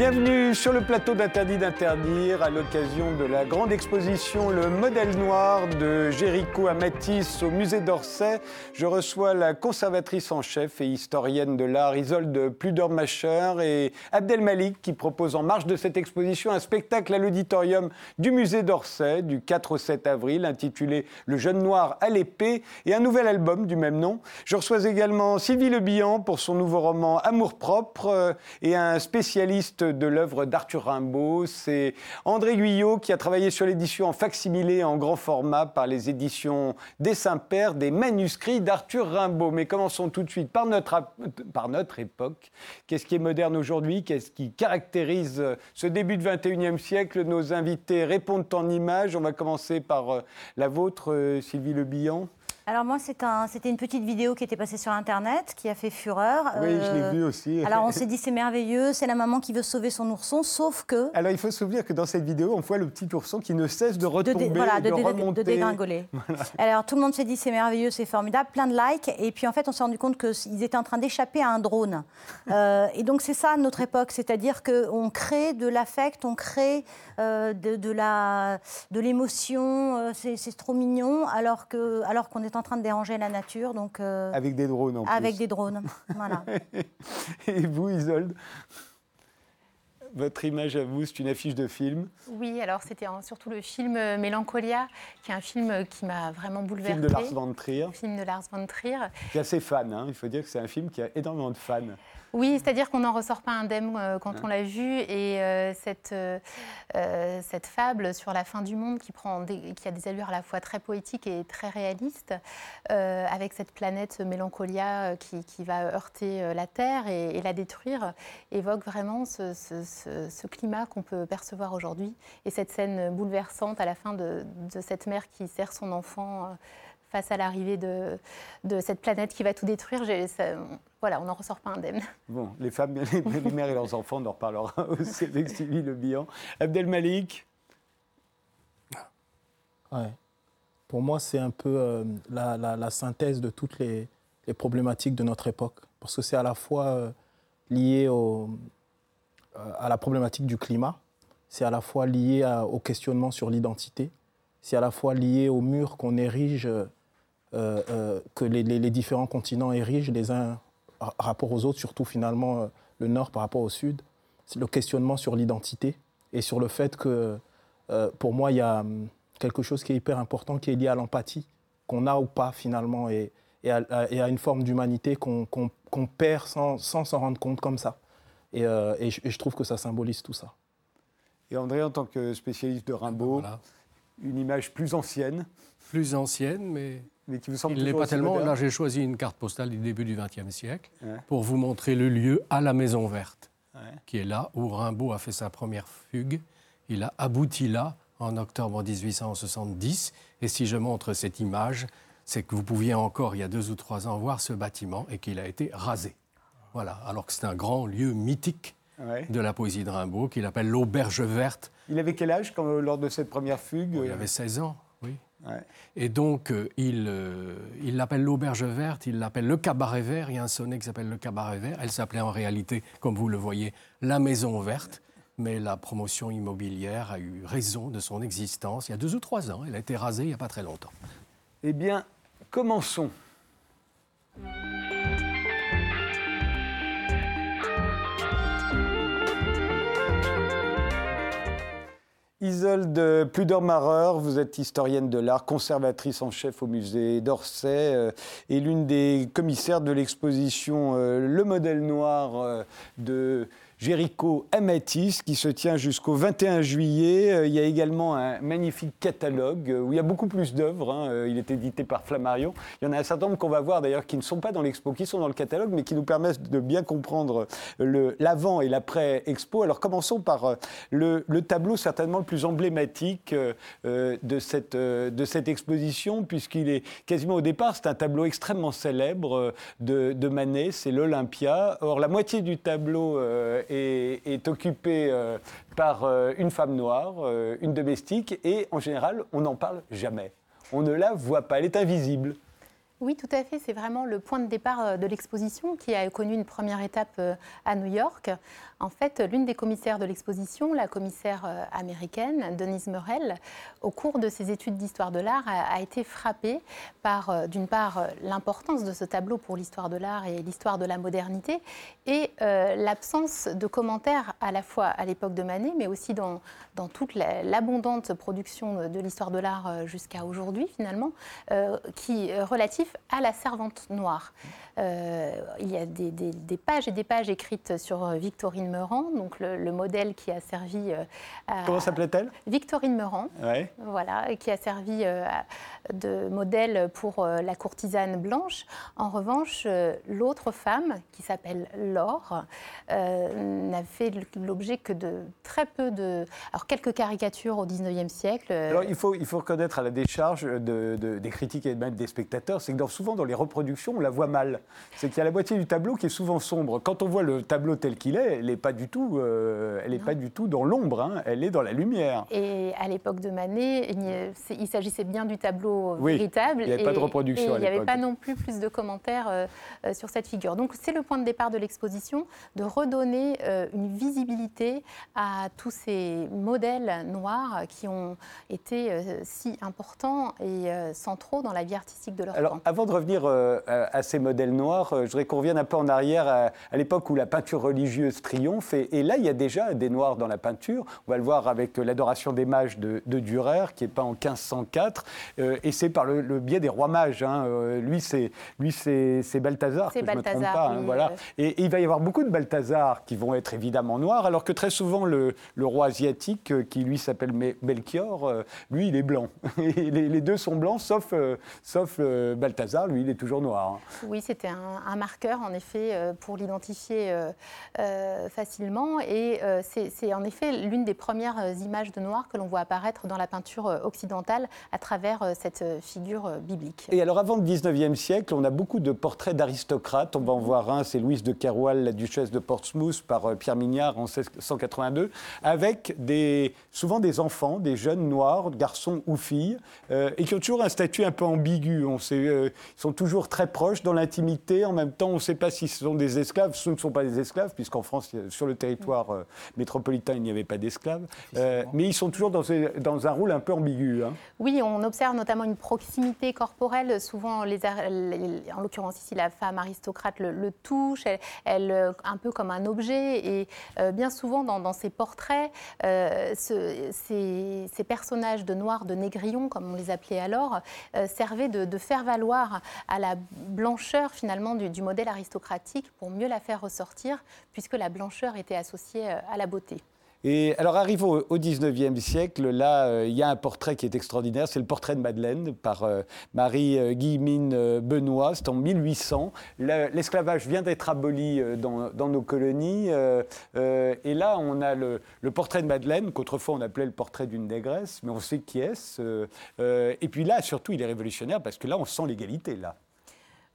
Bienvenue sur le plateau d'Interdit d'interdire à l'occasion de la grande exposition Le modèle noir de Géricault à Matisse au musée d'Orsay. Je reçois la conservatrice en chef et historienne de l'art Isolde Pludermacher et Abdel Malik qui propose en marge de cette exposition un spectacle à l'auditorium du musée d'Orsay du 4 au 7 avril intitulé Le jeune noir à l'épée et un nouvel album du même nom. Je reçois également Sylvie Le Bihan pour son nouveau roman Amour propre euh, et un spécialiste de l'œuvre d'Arthur Rimbaud. C'est André Guyot qui a travaillé sur l'édition en facsimilé en grand format par les éditions des Saint-Pères des manuscrits d'Arthur Rimbaud. Mais commençons tout de suite par notre, par notre époque. Qu'est-ce qui est moderne aujourd'hui? Qu'est-ce qui caractérise ce début du 21e siècle? Nos invités répondent en images. On va commencer par euh, la vôtre, euh, Sylvie Le Bihan. Alors moi, c'était une petite vidéo qui était passée sur Internet, qui a fait fureur. Oui, je l'ai euh, vue aussi. Alors on s'est dit, c'est merveilleux, c'est la maman qui veut sauver son ourson, sauf que... Alors il faut se souvenir que dans cette vidéo, on voit le petit ourson qui ne cesse de retomber, de, voilà, de, remonter. De dégringoler. Alors tout le monde s'est dit, c'est merveilleux, c'est formidable, plein de likes. Et puis en fait, on s'est rendu compte qu'ils étaient en train d'échapper à un drone. Euh, et donc c'est ça notre époque, c'est-à-dire qu'on crée de l'affect, on crée euh, de, de l'émotion, c'est trop mignon, alors qu'on alors qu'on est en train de déranger la nature. Donc, euh, avec des drones en Avec des drones, voilà. Et vous, Isolde? Votre image à vous, c'est une affiche de film. Oui, alors c'était surtout le film euh, Mélancolia, qui est un film qui m'a vraiment bouleversé. Film de Lars von Trier. Film de Lars von Trier. Qui est assez fan, hein. il faut dire que c'est un film qui a énormément de fans. Oui, c'est-à-dire qu'on n'en ressort pas indemne euh, quand on l'a vu. Et euh, cette, euh, cette fable sur la fin du monde qui, prend qui a des allures à la fois très poétiques et très réalistes, avec cette planète Mélancolia qui, qui va heurter la Terre et, la détruire, évoque vraiment ce, ce, climat qu'on peut percevoir aujourd'hui. Et cette scène bouleversante à la fin de, de cette mère qui serre son enfant face à l'arrivée de, de, cette planète qui va tout détruire, voilà, on n'en ressort pas indemne. Bon, les femmes, les, mères et leurs enfants, on en reparlera aussi avec Sylvie Le Bihan. Abdel Malik ouais. Pour moi, c'est un peu euh, la, la, synthèse de toutes les, les, problématiques de notre époque. Parce que c'est à la fois euh, lié au, euh, à la problématique du climat, c'est à la fois lié au questionnement sur l'identité, c'est à la fois lié au mur qu'on érige euh, euh, que les, différents continents érigent les uns par rapport aux autres, surtout finalement euh, le Nord par rapport au Sud. C'est le questionnement sur l'identité et sur le fait que, pour moi, il y a hum, quelque chose qui est hyper important, qui est lié à l'empathie, qu'on a ou pas finalement, et, et, à, une forme d'humanité qu'on perd sans s'en rendre compte comme ça. Et, je, trouve que ça symbolise tout ça. Et André, en tant que spécialiste de Rimbaud, une image plus ancienne Plus ancienne, mais il ne l'est pas tellement. Là, j'ai choisi une carte postale du début du XXe siècle pour vous montrer le lieu à la Maison Verte, qui est là où Rimbaud a fait sa première fugue. Il a abouti là en octobre 1870. Et si je montre cette image, c'est que vous pouviez encore, il y a deux ou trois ans, voir ce bâtiment et qu'il a été rasé. Voilà, alors que c'est un grand lieu mythique de la poésie de Rimbaud qu'il appelle l'Auberge Verte. Il avait quel âge quand, lors de cette première fugue Il avait 16 ans. Et donc, euh, euh, il l'appelle l'auberge verte, il l'appelle le cabaret vert. Il y a un sonnet qui s'appelle le cabaret vert. Elle s'appelait en réalité, comme vous le voyez, la maison verte. Mais la promotion immobilière a eu raison de son existence il y a deux ou trois ans. Elle a été rasée il n'y a pas très longtemps. Eh bien, commençons. Isolde Pludermarer, vous êtes historienne de l'art, conservatrice en chef au musée d'Orsay euh, et l'une des commissaires de l'exposition euh, Le modèle noir euh, de Jéricho Amatis qui se tient jusqu'au 21 juillet. Euh, il y a également un magnifique catalogue euh, où il y a beaucoup plus d'œuvres. Hein. Euh, il est édité par Flammarion. Il y en a un certain nombre qu'on va voir d'ailleurs qui ne sont pas dans l'expo, qui sont dans le catalogue, mais qui nous permettent de bien comprendre l'avant et l'après-expo. Alors commençons par le, tableau certainement le plus emblématique de, cette, de cette exposition, puisqu'il est quasiment au départ, c'est un tableau extrêmement célèbre de, de Manet, c'est l'Olympia. Or, la moitié du tableau est, occupée euh, par euh, une femme noire, euh, une domestique, et en général, on n'en parle jamais. On ne la voit pas, elle est invisible. Oui, tout à fait. C'est vraiment le point de départ de l'exposition qui a connu une première étape à New York. En fait, l'une des commissaires de l'exposition, la commissaire américaine, Denise Morel, au cours de ses études d'histoire de l'art, a, été frappée par, d'une part, l'importance de ce tableau pour l'histoire de l'art et l'histoire de la modernité, et l'absence de commentaires à la fois à l'époque de Manet, mais aussi dans, toute l'abondante production de l'histoire de l'art jusqu'à aujourd'hui, finalement, qui relatif à la servante noire. Euh, il y a des, pages et des pages écrites sur euh, Victorine Meurant, donc le, modèle qui a servi euh, à... Comment s'appelait-elle? Victorine Meurant, ouais. voilà, qui a servi de modèle pour la courtisane blanche. En revanche, l'autre femme, qui s'appelle Laure, n'a fait l'objet que de très peu de... Alors, quelques caricatures au 19e siècle. Alors, il faut, il faut reconnaître à la décharge de, des critiques et même des spectateurs, c'est que souvent dans les reproductions, on la voit mal c'est qu'il y a la moitié du tableau qui est souvent sombre. Quand on voit le tableau tel qu'il est, elle n'est pas du tout, euh, elle est pas du tout dans l'ombre, hein. elle est dans la lumière. Et à l'époque de Manet, il, s'agissait bien du tableau véritable. Il n'y avait pas de reproduction. Et il n'y avait pas non plus plus de commentaires euh, euh, sur cette figure. Donc c'est le point de départ de l'exposition, de redonner une visibilité à tous ces modèles noirs qui ont été si importants et centraux dans la vie artistique de leur Alors, temps. Avant de revenir à ces modèles noir. Euh, je voudrais qu'on revienne un peu en arrière à, l'époque où la peinture religieuse triomphe. Et, là, il y a déjà des noirs dans la peinture. On va le voir avec euh, l'adoration des mages de, Durer, qui est peint en 1504. Euh, et c'est par le, biais des rois mages. Hein. lui, c'est lui, c'est Balthazar, que je ne me trompe pas. Hein, voilà. Et, il va y avoir beaucoup de Balthazar qui vont être évidemment noirs, alors que très souvent, le, roi asiatique, qui lui s'appelle Melchior, lui, il est blanc. les, les, deux sont blancs, sauf, sauf Balthazar, lui, il est toujours noir. Hein. Oui, c'était un, marqueur, en effet, euh, pour l'identifier euh, euh, facilement. Et c'est en effet l'une des premières images de noir que l'on voit apparaître dans la peinture occidentale à travers cette figure biblique. Et alors, avant le 19e siècle, on a beaucoup de portraits d'aristocrates. On va en voir un, c'est Louise de Keroual, la duchesse de Portsmouth, par Pierre Mignard en 1682, avec des, souvent des enfants, des jeunes noirs, garçons ou filles, et qui ont toujours un statut un peu ambigu. On sait, ils sont toujours très proches dans l'intimité en même temps, on ne sait pas si ce sont des esclaves. Ce ne sont pas des esclaves, puisqu'en France, sur le territoire euh, métropolitain, il n'y avait pas d'esclaves. Euh, mais ils sont toujours dans, dans, un rôle un peu ambigu. Hein. Oui, on observe notamment une proximité corporelle. Souvent, les, en l'occurrence ici, la femme aristocrate le, touche, elle, euh, un peu comme un objet. Et bien souvent, dans, ces portraits, ces, ces, personnages de noirs, de négrillons, comme on les appelait alors, servaient de, de faire valoir à la blancheur finalement du, modèle aristocratique pour mieux la faire ressortir, puisque la blancheur était associée euh, à la beauté. Et alors arrive au, 19e siècle, là, euh, il y a un portrait qui est extraordinaire, c'est le portrait de Madeleine par euh, Marie Guillemine Benoît, c'est en 1800. L'esclavage vient d'être aboli dans, nos colonies, et là on a le, le portrait de Madeleine, qu'autrefois on appelait le portrait d'une négresse, mais on sait qui est-ce. et puis là, surtout, il est révolutionnaire parce que là, on sent l'égalité, là.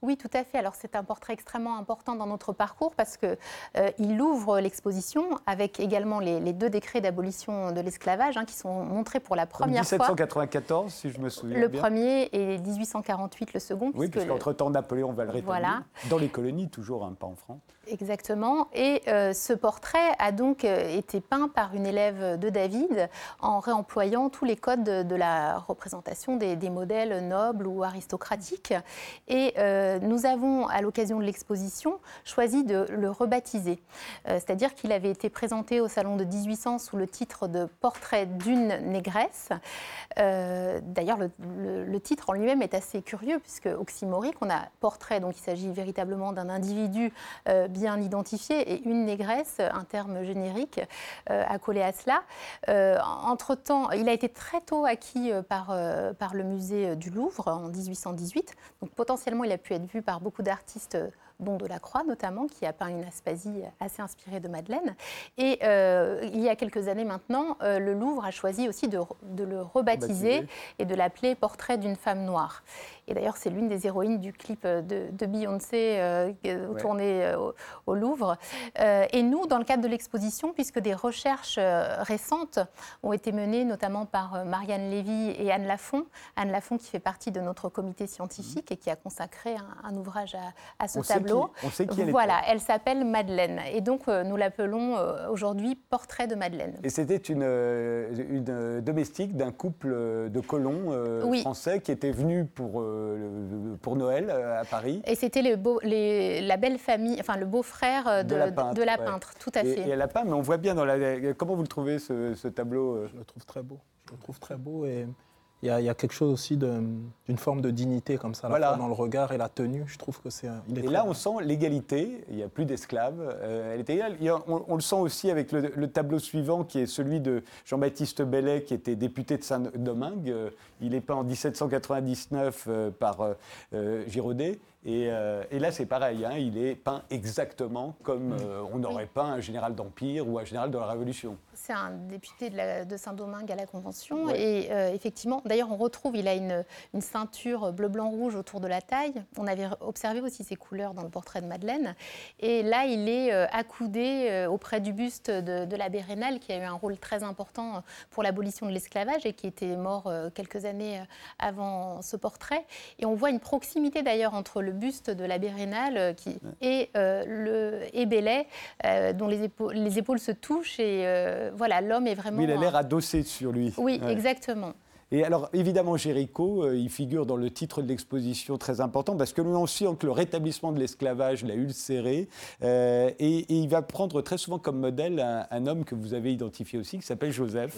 Oui, tout à fait. Alors c'est un portrait extrêmement important dans notre parcours parce qu'il euh, ouvre l'exposition avec également les, deux décrets d'abolition de l'esclavage hein, qui sont montrés pour la première 1794, fois. 1794, si je me souviens le premier et 1848 le second. Oui, puisqu'entre-temps, Napoléon va le rétablir. Voilà. Dans les colonies, toujours, hein, pas en France. Exactement. Et euh, ce portrait a donc euh, été peint par une élève de David en réemployant tous les codes de, la représentation des, modèles nobles ou aristocratiques. Et euh, nous avons, à l'occasion de l'exposition, choisi de le rebaptiser. C'est-à-dire qu'il avait été présenté au Salon de 1800 sous le titre de Portrait d'une négresse. D'ailleurs, le, titre en lui-même est assez curieux, puisque oxymorique, on a portrait, donc il s'agit véritablement d'un individu bien identifié, et une négresse, un terme générique, euh, accolé à cela. Euh, entre-temps, il a été très tôt acquis euh, par, par le musée du Louvre en 1818, donc potentiellement il a pu être vu par beaucoup d'artistes dont Delacroix notamment, qui a peint une Aspasie assez inspirée de Madeleine. Et euh, il y a quelques années maintenant, euh, le Louvre a choisi aussi de, le rebaptiser et de l'appeler Portrait d'une femme noire. Et d'ailleurs, c'est l'une des héroïnes du clip de, Beyoncé euh, tourné euh, au, Louvre. Euh, et nous, dans le cadre de l'exposition, puisque des recherches récentes ont été menées, notamment par Marianne Lévy et Anne Lafont, Anne Lafont qui fait partie de notre comité scientifique et qui a consacré un, ouvrage à, ce tableau. On sait qui elle Voilà, elle s'appelle Madeleine. Et donc, nous l'appelons aujourd'hui Portrait de Madeleine. Et c'était une, une domestique d'un couple de colons français qui était venu pour euh, pour Noël euh, à Paris. Et c'était les, la belle famille, enfin le beau-frère euh, de, de, la peintre, tout à fait. Et, elle a peint, mais on voit bien dans la. Comment vous le trouvez ce, tableau Je le trouve très beau. Je le trouve très beau et il y, a, quelque chose aussi d'une forme de dignité comme ça, dans le regard et la tenue. Je trouve que c'est. Et là, on sent l'égalité. Il n'y a plus d'esclaves. elle est égale. on, le sent aussi avec le, tableau suivant, qui est celui de Jean-Baptiste Bellet, qui était député de Saint-Domingue. Il est peint en 1799 euh, par euh, euh, Giraudet. Et, là, c'est pareil, hein, il est peint exactement comme on aurait peint un général d'Empire ou un général de la Révolution c'est un député de, Saint-Domingue à la Convention. Et effectivement, d'ailleurs, on retrouve, il a une, ceinture bleu-blanc-rouge autour de la taille. On avait observé aussi ces couleurs dans le portrait de Madeleine. Et là, il est accoudé auprès du buste de, l'abbé Rénal, qui a eu un rôle très important pour l'abolition de l'esclavage et qui était mort quelques années avant ce portrait. Et on voit une proximité d'ailleurs entre le buste de l'abbé Rénal qui, et, le, et Bellet, dont les épaules, les épaules se touchent et voilà, l'homme est vraiment. il a l'air adossé sur lui. Oui, exactement. Et alors, évidemment, Géricault, euh, il figure dans le titre de l'exposition très important parce que nous on sent que le rétablissement de l'esclavage l'a ulcéré. Euh, et, il va prendre très souvent comme modèle un, homme que vous avez identifié aussi, qui s'appelle Joseph,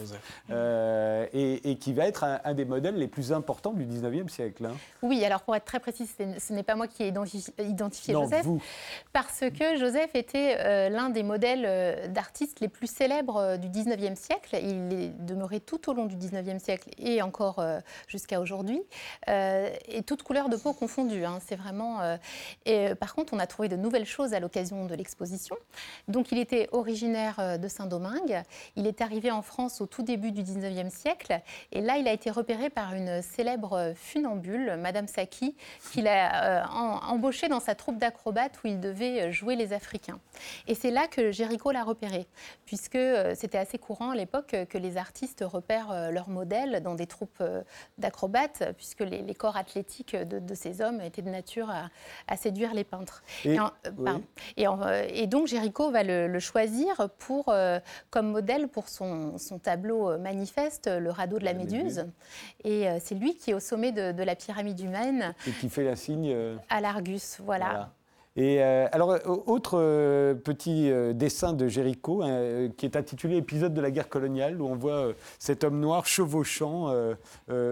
euh, et, qui va être un, des modèles les plus importants du 19e siècle. Hein. Oui, alors pour être très précis, ce n'est pas moi qui ai identifié, non, Joseph, vous. parce que Joseph était l'un des modèles d'artistes les plus célèbres du 19e siècle. Il est demeuré tout au long du 19e siècle et encore euh, jusqu'à aujourd'hui, euh, et toutes couleurs de peau confondues. Hein. c'est vraiment. Euh, et par contre, on a trouvé de nouvelles choses à l'occasion de l'exposition. Donc, il était originaire de Saint-Domingue. Il est arrivé en France au tout début du 19e siècle, et là, il a été repéré par une célèbre funambule, Madame Saki, qu'il a embauché dans sa troupe d'acrobates où il devait jouer les Africains. Et c'est là que Géricault l'a repéré, puisque c'était assez courant à l'époque que les artistes repèrent leurs modèles dans des troupes euh, d'acrobates, puisque les, corps athlétiques de, ces hommes étaient de nature à, séduire les peintres. Et, euh, euh, et, donc Géricault va le, choisir pour, comme modèle pour son, tableau manifeste, le radeau de la, Méduse. Et c'est lui qui est au sommet de, la pyramide humaine. Et qui fait la signe. À l'Argus, voilà. Et euh, alors, euh, autre euh, petit dessin de Géricault hein, qui est intitulé Épisode de la guerre coloniale, où on voit cet homme noir chevauchant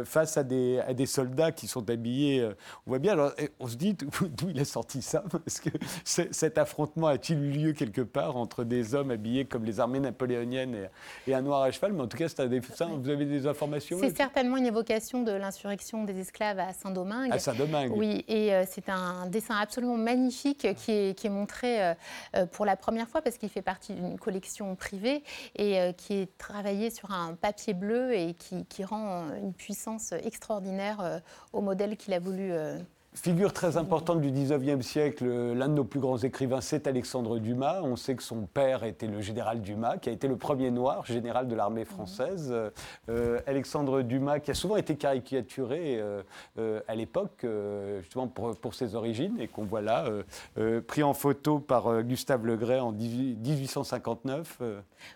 face à des, à des, soldats qui sont habillés. on voit bien, alors on se dit d'où il a sorti ça, parce que cet affrontement a-t-il eu lieu quelque part entre des hommes habillés comme les armées napoléoniennes et, un noir à cheval? Mais en tout cas, c'est un dessin. Vous avez des informations C'est certainement une évocation de l'insurrection des esclaves à Saint-Domingue. À Saint-Domingue. Oui, et c'est un dessin absolument magnifique qui est, montré euh, euh, pour la première fois parce qu'il fait partie d'une collection privée et euh, qui est travaillé sur un papier bleu et qui rend une puissance extraordinaire au modèle qu'il a voulu Figure très importante du 19e siècle, l'un de nos plus grands écrivains, c'est Alexandre Dumas. On sait que son père était le général Dumas, qui a été le premier noir général de l'armée française. Euh, Alexandre Dumas, qui a souvent été caricaturé euh, euh, à l'époque, justement pour, pour, ses origines, et qu'on voit là, pris en photo par Gustave Legray en 1859.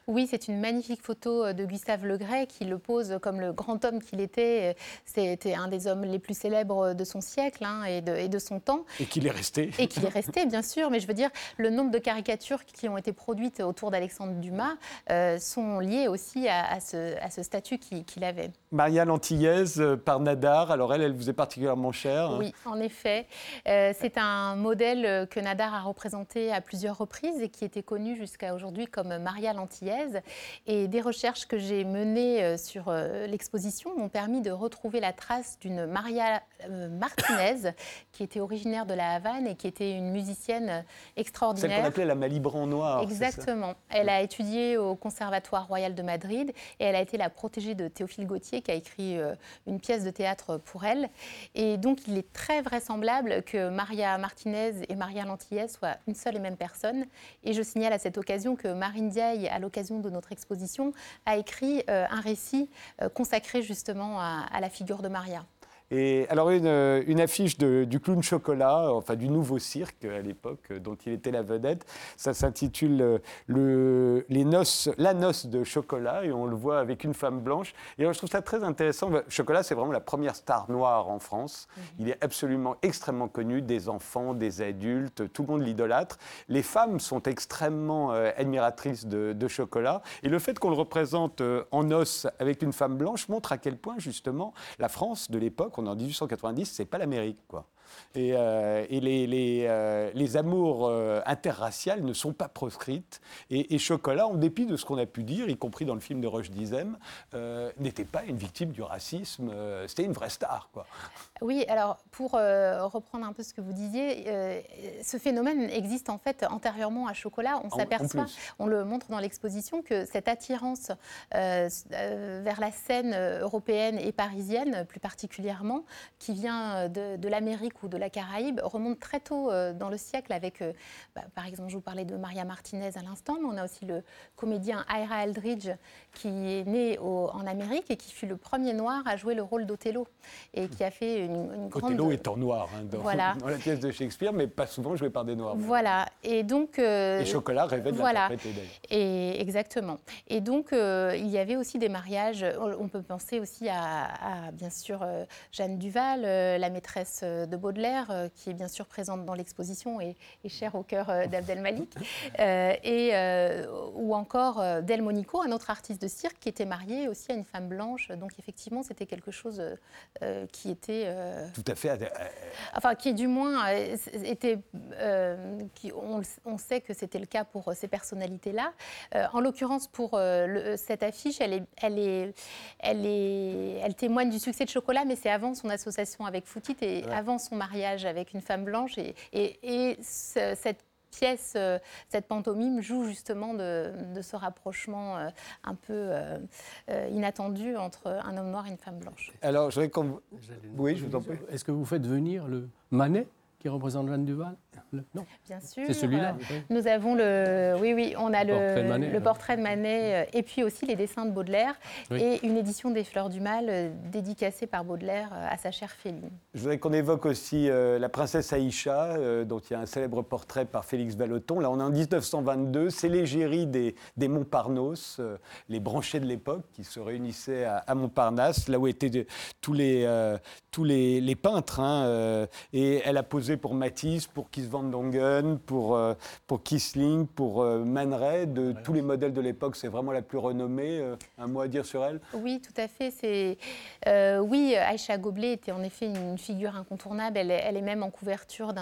Oui, c'est une magnifique photo de Gustave Legray qui le pose comme le grand homme qu'il était. C'était un des hommes les plus célèbres de son siècle. Hein, et de, son temps. Et qu'il est resté. Et qu'il est resté, bien sûr. Mais je veux dire, le nombre de caricatures qui ont été produites autour d'Alexandre Dumas euh, sont liées aussi à, ce, à ce, statut qu'il avait. Maria Lantillaise euh, par Nadar, alors elle, elle vous est particulièrement chère. Oui, en effet. Euh, c'est un modèle que Nadar a représenté à plusieurs reprises et qui était connu jusqu'à aujourd'hui comme Maria Lantillaise. Et des recherches que j'ai menées sur l'exposition m'ont permis de retrouver la trace d'une Maria Martinez qui était originaire de la Havane et qui était une musicienne extraordinaire. Celle qu'on appelait la Malibran noire. Exactement. Elle a étudié au Conservatoire royal de Madrid et elle a été la protégée de Théophile Gautier qui a écrit une pièce de théâtre pour elle. Et donc il est très vraisemblable que Maria Martinez et Maria Lantillès soient une seule et même personne. Et je signale à cette occasion que Marine Diaye, à l'occasion de notre exposition, a écrit un récit consacré justement à, la figure de Maria. Et alors une, une affiche de, du clown chocolat, enfin du nouveau cirque à l'époque dont il était la vedette, ça s'intitule le, les noces, La noce de chocolat et on le voit avec une femme blanche. Et alors je trouve ça très intéressant. Chocolat c'est vraiment la première star noire en France. Mhm. Il est absolument extrêmement connu des enfants, des adultes, tout le monde l'idolâtre. Les femmes sont extrêmement euh, admiratrices de, de, chocolat et le fait qu'on le représente euh, en os avec une femme blanche montre à quel point justement la France de l'époque en 1890, c'est pas l'Amérique, quoi. Et, euh, les, euh, les, amours euh, interraciales ne sont pas proscrites. Et, Chocolat, en dépit de ce qu'on a pu dire, y compris dans le film de Roche Dizem, n'était pas une victime du racisme. C'était une vraie star. Quoi. Oui, alors pour reprendre un peu ce que vous disiez, ce phénomène existe en fait antérieurement à Chocolat. On s'aperçoit, on le montre dans l'exposition, que cette attirance vers la scène européenne et parisienne, plus particulièrement, qui vient de, de l'Amérique ou de la Caraïbe remonte très tôt euh, dans le siècle avec, euh, bah, par exemple, je vous parlais de Maria Martinez à l'instant, mais on a aussi le comédien Ira Eldridge qui est né en Amérique et qui fut le premier noir à jouer le rôle d'Othello et qui a fait une, une grande... Othello étant noir hein, dans, dans, la pièce de Shakespeare, mais pas souvent joué par des noirs. Voilà, et donc... Euh, et Chocolat rêvait de voilà. Et exactement. Et donc, il y avait aussi des mariages, on peut penser aussi à, bien sûr, Jeanne Duval, la maîtresse de Baudelaire, euh, qui est bien sûr présente dans l'exposition et, chère au cœur euh, d'Abdel Malik, euh, et, ou encore Del Monico, un autre artiste de cirque qui était marié aussi à une femme blanche. Donc effectivement, c'était quelque chose qui était... Tout à fait... Enfin, qui du moins était... Qui, on, sait que c'était le cas pour ces personnalités-là. en l'occurrence, pour cette affiche, elle, est, elle, est, elle, est, elle témoigne du succès de Chocolat, mais c'est avant son association avec Foutit et avant son mariage avec une femme blanche. Et, et, cette pièce, euh, cette pantomime joue justement de, ce rapprochement euh, un peu euh, inattendu entre un homme noir et une femme blanche. Alors, je voudrais Oui, je vous en prie. Est-ce que vous faites venir le Manet? Qui représente Jeanne Duval Non. Bien sûr. C'est celui-là. Nous avons le, oui, oui, on a le, portrait de Manet, le portrait de Manet euh, et puis aussi les dessins de Baudelaire et une édition des Fleurs du Mal euh, dédicacée par Baudelaire euh, à sa chère Féline. Je voudrais qu'on évoque aussi la princesse Aïcha, dont il y a un célèbre portrait par Félix Vallotton. Là, on est en 1922. C'est l'égérie des, des Montparnasse, les branchés de l'époque qui se réunissaient à, Montparnasse, là où étaient tous les, tous les, les peintres. Hein, et elle a posé pour Matisse, pour Kiss Van Dongen, pour, euh, pour Kissling, pour euh, Man Ray, de tous les modèles de l'époque. C'est vraiment la plus renommée. Euh, un mot à dire sur elle? Oui, tout à fait. C'est oui, Aïcha Goblet était en effet une figure incontournable. Elle, elle est même en couverture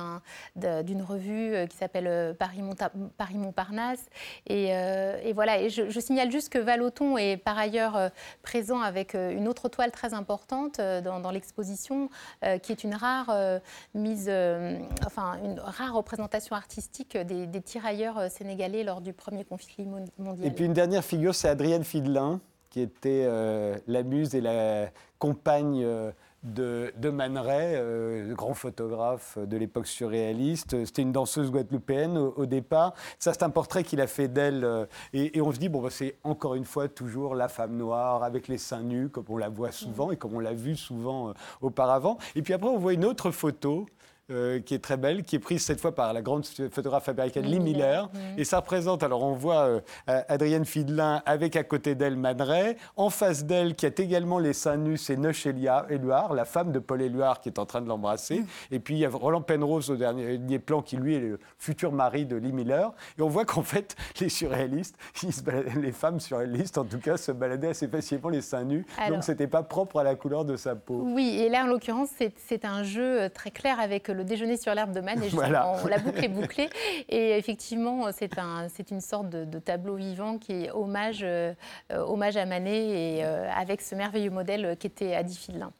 d'une revue qui s'appelle Paris, Paris Montparnasse. Et, et, voilà. Et je, signale juste que Valoton est par ailleurs présent avec une autre toile très importante dans, dans l'exposition, qui est une rare mise euh, enfin, une rare représentation artistique des, tirailleurs euh, sénégalais lors du premier conflit mondial. Et puis une dernière figure, c'est Adrienne Fidelin, qui était euh, la muse et la compagne de, de grand photographe de l'époque surréaliste. C'était une danseuse guadeloupéenne au, départ. Ça, c'est un portrait qu'il a fait d'elle. et, on se dit, bon, bah, c'est encore une fois toujours la femme noire avec les seins nus, comme on la voit souvent et comme on l'a vu souvent auparavrienne Et puis après, on voit une autre photo euh, qui est très belle, qui est prise cette fois par la grande photographe américaine Lee Miller. Et ça représente, alors on voit euh, Adrienne Fidelin avec à côté d'elle Man En face d'elle, qui a également les seins nus, c'est Neuch Éluard, la femme de Paul Éluard qui est en train de l'embrasser. Mm. Et puis il y a Roland Penrose au dernier plan qui lui est le futur mari de Lee Miller. Et on voit qu'en fait, les surréalistes, les femmes surréalistes en tout cas, se baladaient assez facilement les seins nus. donc c'était pas propre à la couleur de sa peau. Oui, et là en l'occurrence, c'est un jeu euh, très clair avec le déjeuner sur l'herbe de Manet. la boucle est bouclée. Et effectivement, c'est un, une sorte de, tableau vivant qui est hommage, euh, hommage à Manet et euh, avec ce merveilleux modèle qui était Adi Fidelin.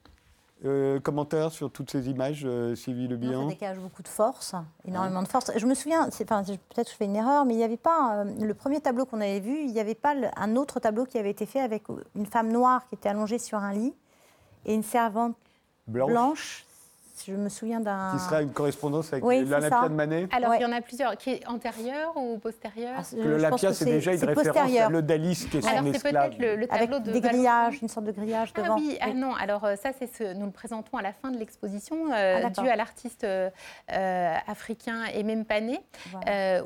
Euh, commentaire sur toutes ces images, euh, Sylvie Le Bihan Ça dégage beaucoup de force, énormément de force. Je me souviens, enfin, peut-être que je fais une erreur, mais il n'y avait pas, euh, le premier tableau qu'on avait vu, il n'y avait pas un autre tableau qui avait été fait avec une femme noire qui était allongée sur un lit et une servante blanche je me souviens d'un. Qui sera une correspondance avec l'Olympia de Manet Alors, il y en a plusieurs. Qui est antérieur ou postérieur ah, L'Olympia, c'est déjà une référence à l'Odalis qui est son Alors, c'est peut-être le, tableau avec des grillages, une sorte de grillage ah devant. Oui, ah non, alors euh, ça, c'est ce, nous le présentons à la fin de l'exposition, euh, ah, dû à l'artiste euh, africain Emem Pané,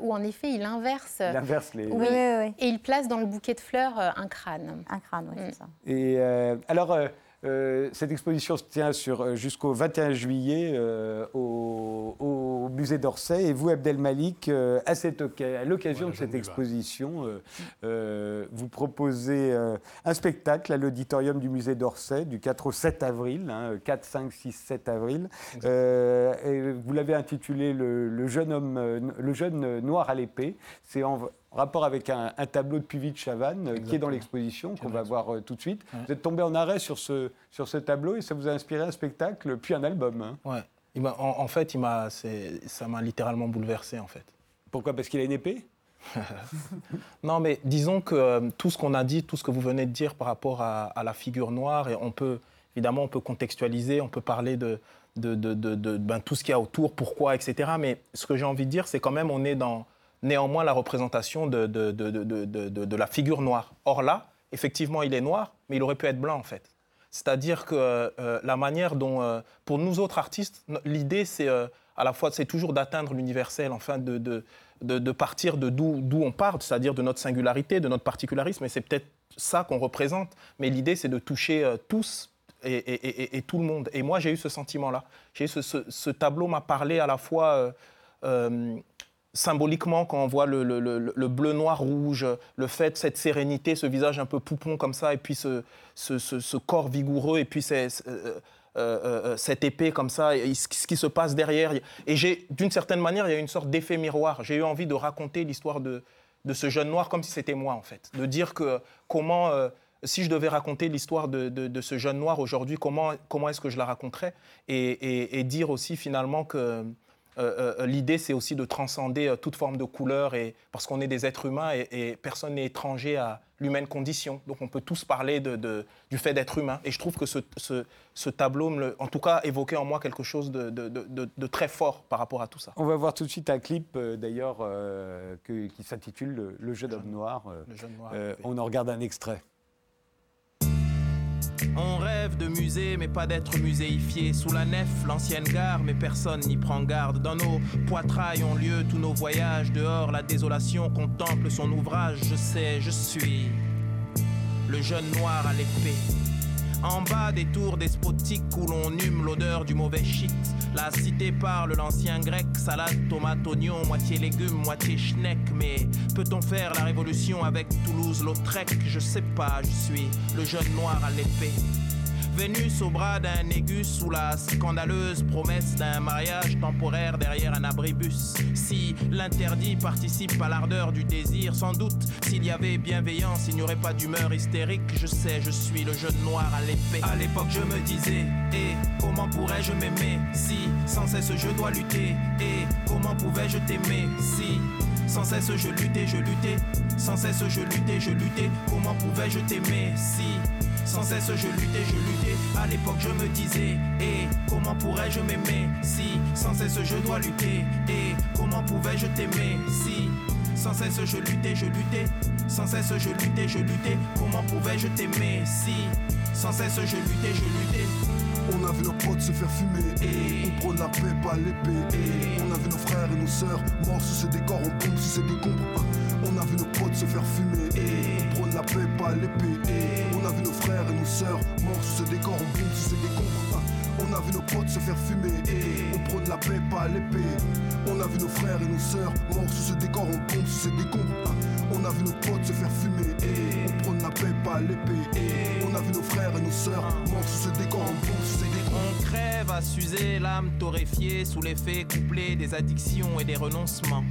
où en effet, il inverse. Il inverse les. Oui, oui, et il place dans le bouquet de fleurs un crâne. Un crâne, oui, c'est mm. ça. Et alors. Euh, cette exposition se tient euh, jusqu'au 21 juillet euh, au, musée d'Orsay. Et vous, Abdelmalik, à, à l'occasion de cette exposition, vous proposez un spectacle à l'auditorium du musée d'Orsay du 4 au 7 avril, 4, 5, 6, 7 avril. et vous l'avez intitulé le, jeune homme, le jeune noir à l'épée. C'est en rapport avec un, tableau de Puvis Chavannes euh, qui est dans l'exposition, qu'on va voir euh, tout de suite. Vous êtes tombé en arrêt sur ce, sur ce tableau et ça vous a inspiré un spectacle, puis un album. Hein. Ouais. en, fait, il ça m'a littéralement bouleversé, en fait. Pourquoi? Parce qu'il a une épée? Non, mais disons que euh, tout ce qu'on a dit, tout ce que vous venez de dire par rapport à, la figure noire, et on peut, évidemment, on peut contextualiser, on peut parler de, de, de, de ben, tout ce qu'il y a autour, pourquoi, etc. Mais ce que j'ai envie de dire, c'est quand même, on est dans, néanmoins la représentation de, de, de, la figure noire. Or là, effectivement, il est noir, mais il aurait pu être blanc en fait. C'est-à-dire que euh, la manière dont, euh, pour nous autres artistes, l'idée c'est euh, à la fois c'est toujours d'atteindre l'universel, enfin de, de, partir de d'où on part, c'est-à-dire de notre singularité, de notre particularisme, et c'est peut-être ça qu'on représente. Mais l'idée c'est de toucher tous et, et, tout le monde. Et moi j'ai eu ce sentiment-là. Ce, ce, ce, tableau m'a parlé à la fois symboliquement, quand on voit le, bleu, noir, rouge, le fait, cette sérénité, ce visage un peu poupon comme ça, et puis ce, corps vigoureux, et puis euh, euh, euh, cette épée comme ça, et ce qui se passe derrière. Et j'ai, d'une certaine manière, il y a une sorte d'effet miroir. J'ai eu envie de raconter l'histoire de, ce jeune noir comme si c'était moi, en fait. De dire que comment, si je devais raconter l'histoire de, ce jeune noir aujourd'hui, comment, comment est-ce que je la raconterais? Et, dire aussi finalement que l'idée, c'est aussi de transcender euh, toute forme de couleur, et, parce qu'on est des êtres humains et, personne n'est étranger à l'humaine condition. Donc on peut tous parler de, du fait d'être humain. Et je trouve que ce, ce, tableau, en tout cas, évoquait en moi quelque chose de, très fort par rapport à tout ça. On va voir tout de suite un clip, d'ailleurs, qui s'intitule Le, jeune homme noir. Le jeune noir on en regarde un extrait. On rêve de musée, mais pas d'être muséifié. Sous la nef, l'ancienne gare, mais personne n'y prend garde. Dans nos poitrails ont lieu tous nos voyages. Dehors, la désolation contemple son ouvrage. Je sais, je suis le jeune noir à l'épée. En bas des tours despotiques où l'on hume l'odeur du mauvais shit. La cité parle l'ancien grec, salade, tomate, oignon, moitié légumes, moitié schneck. Mais peut-on faire la révolution avec Toulouse-Lautrec? Je sais pas, je suis le jeune noir à l'épée. Vénus au bras d'un aigu sous la scandaleuse promesse d'un mariage temporaire derrière un abribus. Si l'interdit participe à l'ardeur du désir, sans doute, s'il y avait bienveillance, il n'y aurait pas d'humeur hystérique. Je sais, je suis le jeune noir à l'épée. À l'époque, je me disais, et comment pourrais-je m'aimer si sans cesse je dois lutter? Et comment pouvais-je t'aimer si sans cesse je luttais, je luttais, sans cesse je luttais, je luttais. Comment pouvais-je t'aimer si sans cesse je luttais, je luttais. À l'époque je me disais, et comment pourrais-je m'aimer si sans cesse je dois lutter? Et comment pouvais-je t'aimer si sans cesse je luttais, je luttais? Sans cesse je luttais, je luttais. Comment pouvais-je t'aimer si sans cesse je luttais, je luttais? On a vu nos potes se faire fumer, et on prône la paix, pas l'épée. On a vu nos frères et nos sœurs morts sous ce décor, on sous ces décombres. On a vu nos potes se faire fumer, et on prône la paix, pas l'épée. On a vu nos frères et nos sœurs morts sous ce décor, on bombe sous décombres. On a vu nos potes se faire fumer, on prône la paix, pas l'épée. On a vu nos frères et nos sœurs morts sous ce décor, on bombe sous ces décombres. On a vu nos potes se faire fumer, on prône la paix, pas l'épée. On a vu nos frères et nos sœurs morts sous ce décor, on bombe sous décombres. On crève à s'user, l'âme torréfiée sous l'effet couplé des addictions et des renoncements.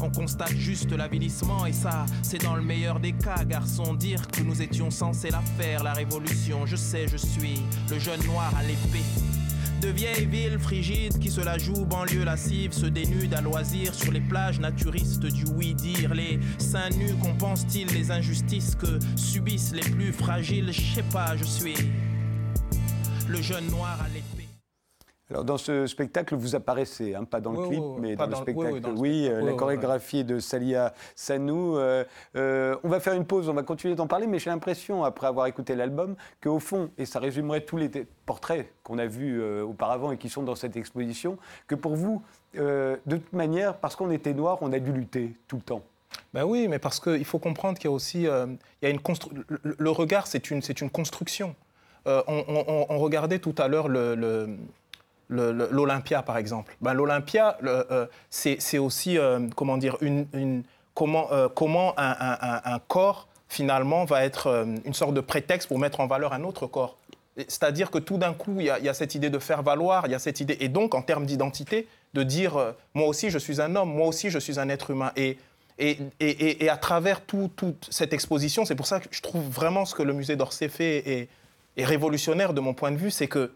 On constate juste l'avilissement et ça, c'est dans le meilleur des cas, garçon. Dire que nous étions censés la faire, la révolution. Je sais, je suis le jeune noir à l'épée de vieilles villes frigides qui se la jouent, banlieue lascive, se dénudent à loisir sur les plages naturistes du oui-dire. Les seins nus compensent-ils les injustices que subissent les plus fragiles Je sais pas, je suis le jeune noir à l'épée. Alors dans ce spectacle, vous apparaissez, hein, pas dans le clip, mais dans, le spectacle. Oui, euh, la chorégraphie de Salia Sanou. Euh, euh, on va faire une pause, on va continuer d'en parler, mais j'ai l'impression, après avoir écouté l'album, qu'au fond, et ça résumerait tous les portraits qu'on a vus auparavant et qui sont dans cette exposition, que pour vous, de toute manière, parce qu'on était noir, on a dû lutter tout le temps. Ben oui, mais parce qu'il faut comprendre qu'il y a aussi il y a une le, le, regard, c'est une, une construction. On, on, regardait tout à l'heure le l'Olympia, par exemple. Ben, L'Olympia, euh, c'est aussi, euh, comment dire, une, comment, euh, comment un, corps, finalement, va être une sorte de prétexte pour mettre en valeur un autre corps. C'est-à-dire que tout d'un coup, il y, a cette idée de faire valoir, il y a cette idée, et donc, en termes d'identité, de dire, moi aussi, je suis un homme, moi aussi, je suis un être humain. Et, et, et, et à travers toute cette exposition, c'est pour ça que je trouve vraiment ce que le musée d'Orsay fait est, est révolutionnaire de mon point de vue, c'est que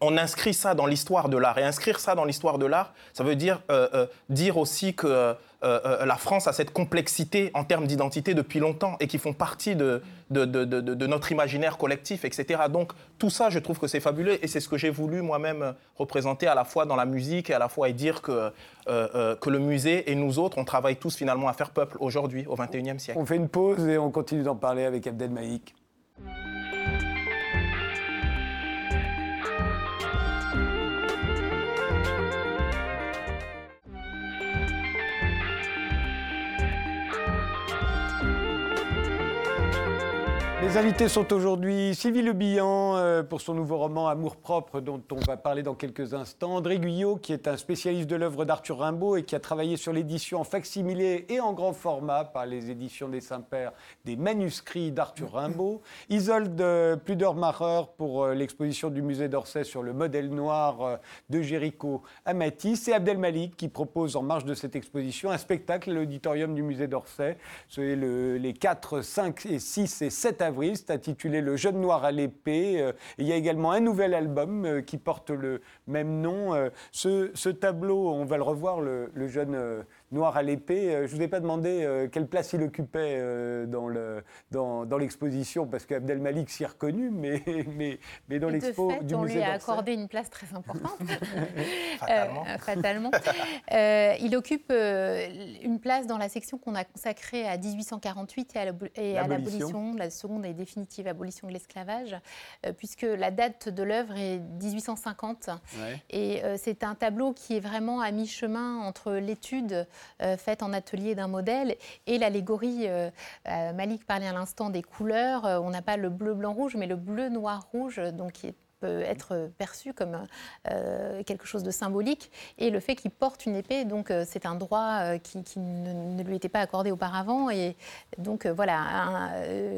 on inscrit ça dans l'histoire de l'art. Et inscrire ça dans l'histoire de l'art, ça veut dire euh, euh, dire aussi que euh, la France a cette complexité en termes d'identité depuis longtemps et qui font partie de, notre imaginaire collectif, etc. Donc tout ça, je trouve que c'est fabuleux et c'est ce que j'ai voulu moi-même représenter à la fois dans la musique et à la fois et dire que, que le musée et nous autres, on travaille tous finalement à faire peuple aujourd'hui, au XXIe siècle. On fait une pause et on continue d'en parler avec Abdelmaïk. Les invités sont aujourd'hui Sylvie Le Bihan euh, pour son nouveau roman Amour propre dont on va parler dans quelques instants. André Guyot qui est un spécialiste de l'œuvre d'Arthur Rimbaud et qui a travaillé sur l'édition en facsimilé et en grand format par les éditions des Saints-Pères des manuscrits d'Arthur Rimbaud. Isolde Pludermacher pour euh, l'exposition du musée d'Orsay sur le modèle noir euh, de Géricault à Matisse et Abdelmalik qui propose en marge de cette exposition un spectacle à l'auditorium du musée d'Orsay. C'est les 4, 5 et 6 et 7 avril intitulé Le jeune noir à l'épée. Euh, il y a également un nouvel album euh, qui porte le même nom. Euh, ce, tableau, on va le revoir, le jeune noir à l'épée. Euh, je ne vous ai pas demandé euh, quelle place il occupait euh, dans, le, dans, dans l'exposition, parce qu'Abdelmalik s'y est reconnu, mais, mais, mais dans l'expo du on lui a accordé une place très importante. fatalement. fatalement. il occupe une place dans la section qu'on a consacrée à 1848 et à l'abolition, la seconde et définitive abolition de l'esclavage, puisque la date de l'œuvre est 1850. Et c'est un tableau qui est vraiment à mi-chemin entre l'étude euh, faite en atelier d'un modèle. Et l'allégorie, euh, euh, Malik parlait à l'instant des couleurs, on n'a pas le bleu, blanc, rouge, mais le bleu, noir, rouge, donc qui est peut être perçu comme euh, quelque chose de symbolique. Et le fait qu'il porte une épée, donc euh, c'est un droit euh, qui, ne, lui était pas accordé auparavant. Et donc voilà,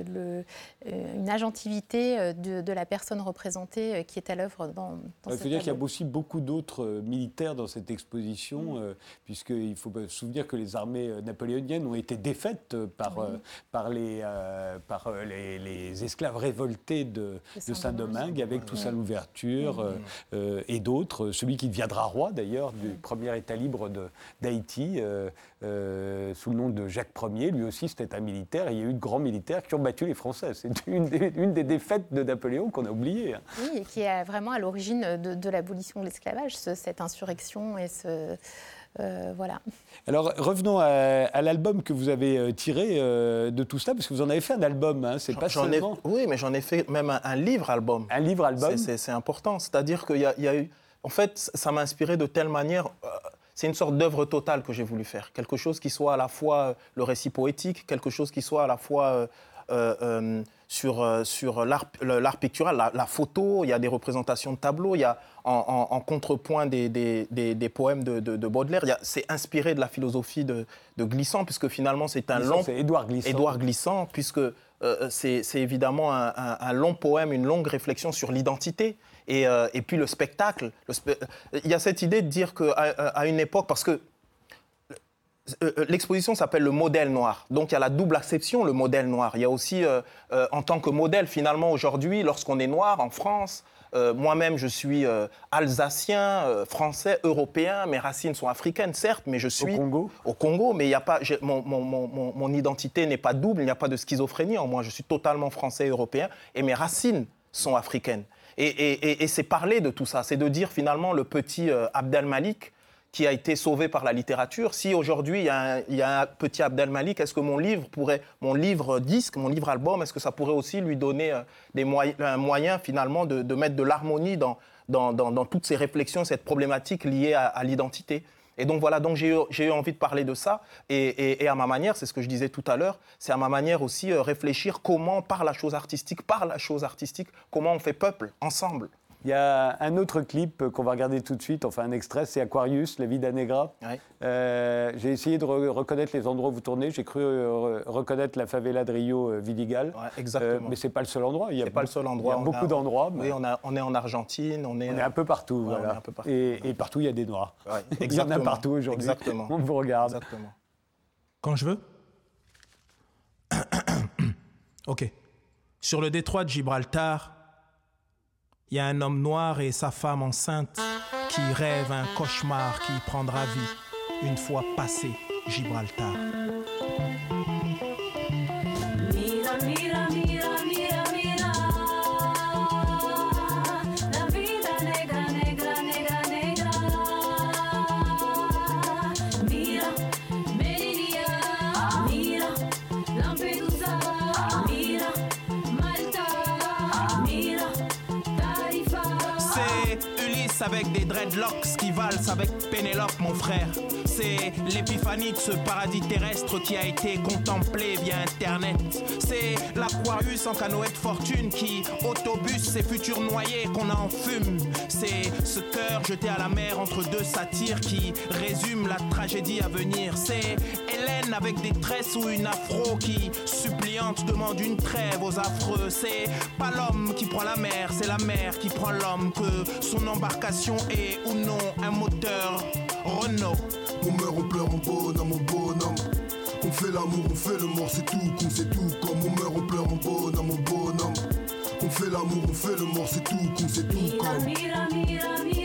le, une agentivité de, la personne représentée qui est à l'œuvre dans, dans Il faut dire qu'il y a aussi beaucoup d'autres militaires dans cette exposition, mm. puisqu'il faut se souvenir que les armées napoléoniennes ont été défaites par, par, les, par les, esclaves révoltés de, de Saint-Domingue, avec tout ça l'ouverture, mmh. euh, euh, et d'autres. Celui qui deviendra roi, d'ailleurs, du premier État libre d'Haïti, euh, sous le nom de Jacques Ier. Lui aussi, c'était un militaire. Et il y a eu de grands militaires qui ont battu les Français. C'est une, des, défaites de Napoléon qu'on a oubliées. Hein. Oui, et qui est vraiment à l'origine de, de l'abolition de l'esclavage, cette insurrection et ce euh, voilà. Alors revenons à, l'album que vous avez euh, tiré euh, de tout cela, parce que vous en avez fait un album, hein, c'est pas seulement... oui, mais j'en ai fait même un, livre-album. Un livre-album C'est important, c'est-à-dire qu'il y, a eu... En fait, ça m'a inspiré de telle manière... c'est une sorte d'œuvre totale que j'ai voulu faire. Quelque chose qui soit à la fois le récit poétique, quelque chose qui soit à la fois sur, euh, sur l'art pictural, la, photo, il y a des représentations de tableaux, il y a en, contrepoint des, des, des, poèmes de, de, Baudelaire, c'est inspiré de la philosophie de, Glissant, puisque finalement c'est un long... C'est Édouard Glissant. Édouard Glissant, puisque euh, c'est évidemment un, long poème, une longue réflexion sur l'identité. Et, euh, et, puis le spectacle. il y a cette idée de dire qu'à à une époque, parce que l'exposition s'appelle le modèle noir. Donc il y a la double acception, le modèle noir. Il y a aussi, en tant que modèle, finalement, aujourd'hui, lorsqu'on est noir en France, euh, moi-même, je suis euh, alsacien, euh, français, européen. Mes racines sont africaines, certes, mais je suis au Congo? Au Congo, mais il y a pas, mon, mon, mon, mon, identité n'est pas double. Il n'y a pas de schizophrénie en moi. Je suis totalement français, européen, et mes racines sont africaines. Et, et, et c'est parler de tout ça. C'est de dire finalement le petit Abdel Malik qui a été sauvé par la littérature. Si aujourd'hui il y, a un petit Abdel Malik, est-ce que mon livre pourrait, mon livre disque, mon livre album, est-ce que ça pourrait aussi lui donner euh, des moyens, un moyen finalement de, mettre de l'harmonie dans, dans, toutes ces réflexions, cette problématique liée à, l'identité? Et donc voilà, donc j'ai eu, envie de parler de ça. Et, à ma manière, c'est ce que je disais tout à l'heure, c'est à ma manière aussi euh, réfléchir comment, par la chose artistique, par la chose artistique, comment on fait peuple ensemble. Il y a un autre clip qu'on va regarder tout de suite, enfin un extrait, c'est Aquarius, La vie d'Anegra. Euh, j'ai essayé de reconnaître les endroits où vous tournez. J'ai cru euh, reconnaître la favela de Rio euh, Vidigal. exactement. mais ce n'est pas le seul endroit. Il y a pas le seul endroit. Il y a beaucoup d'endroits. Oui, on, a, on, est en Argentine. On est, on est un peu partout. voilà. Un peu partout. Et, partout, il y a des Noirs. il y en a partout aujourd'hui. Exactement. On vous regarde. Exactement. Quand je veux Ok. Sur le détroit de Gibraltar, il y a un homme noir et sa femme enceinte qui rêvent un cauchemar qui prendra vie une fois passé Gibraltar. Avec des dreadlocks qui valsent avec Pénélope, mon frère. C'est l'épiphanie de ce paradis terrestre qui a été contemplé via Internet. C'est l'Aquarius en canoë de fortune qui autobus ses futurs noyés qu'on en fume. C'est ce cœur jeté à la mer entre deux satires qui résume la tragédie à venir. C'est Hélène avec des tresses ou une afro qui, suppliante, demande une trêve aux affreux. C'est pas l'homme qui prend la mer, c'est la mer qui prend l'homme. Que son embarcation est ou non un moteur Renault. On meurt, on pleure, on bonhomme, mon bonhomme. On fait l'amour, on fait le mort, c'est tout con, c'est tout comme. On meurt, on pleure, on bonhomme, mon bonhomme. On fait l'amour, on fait le mort, c'est tout con, c'est tout comme.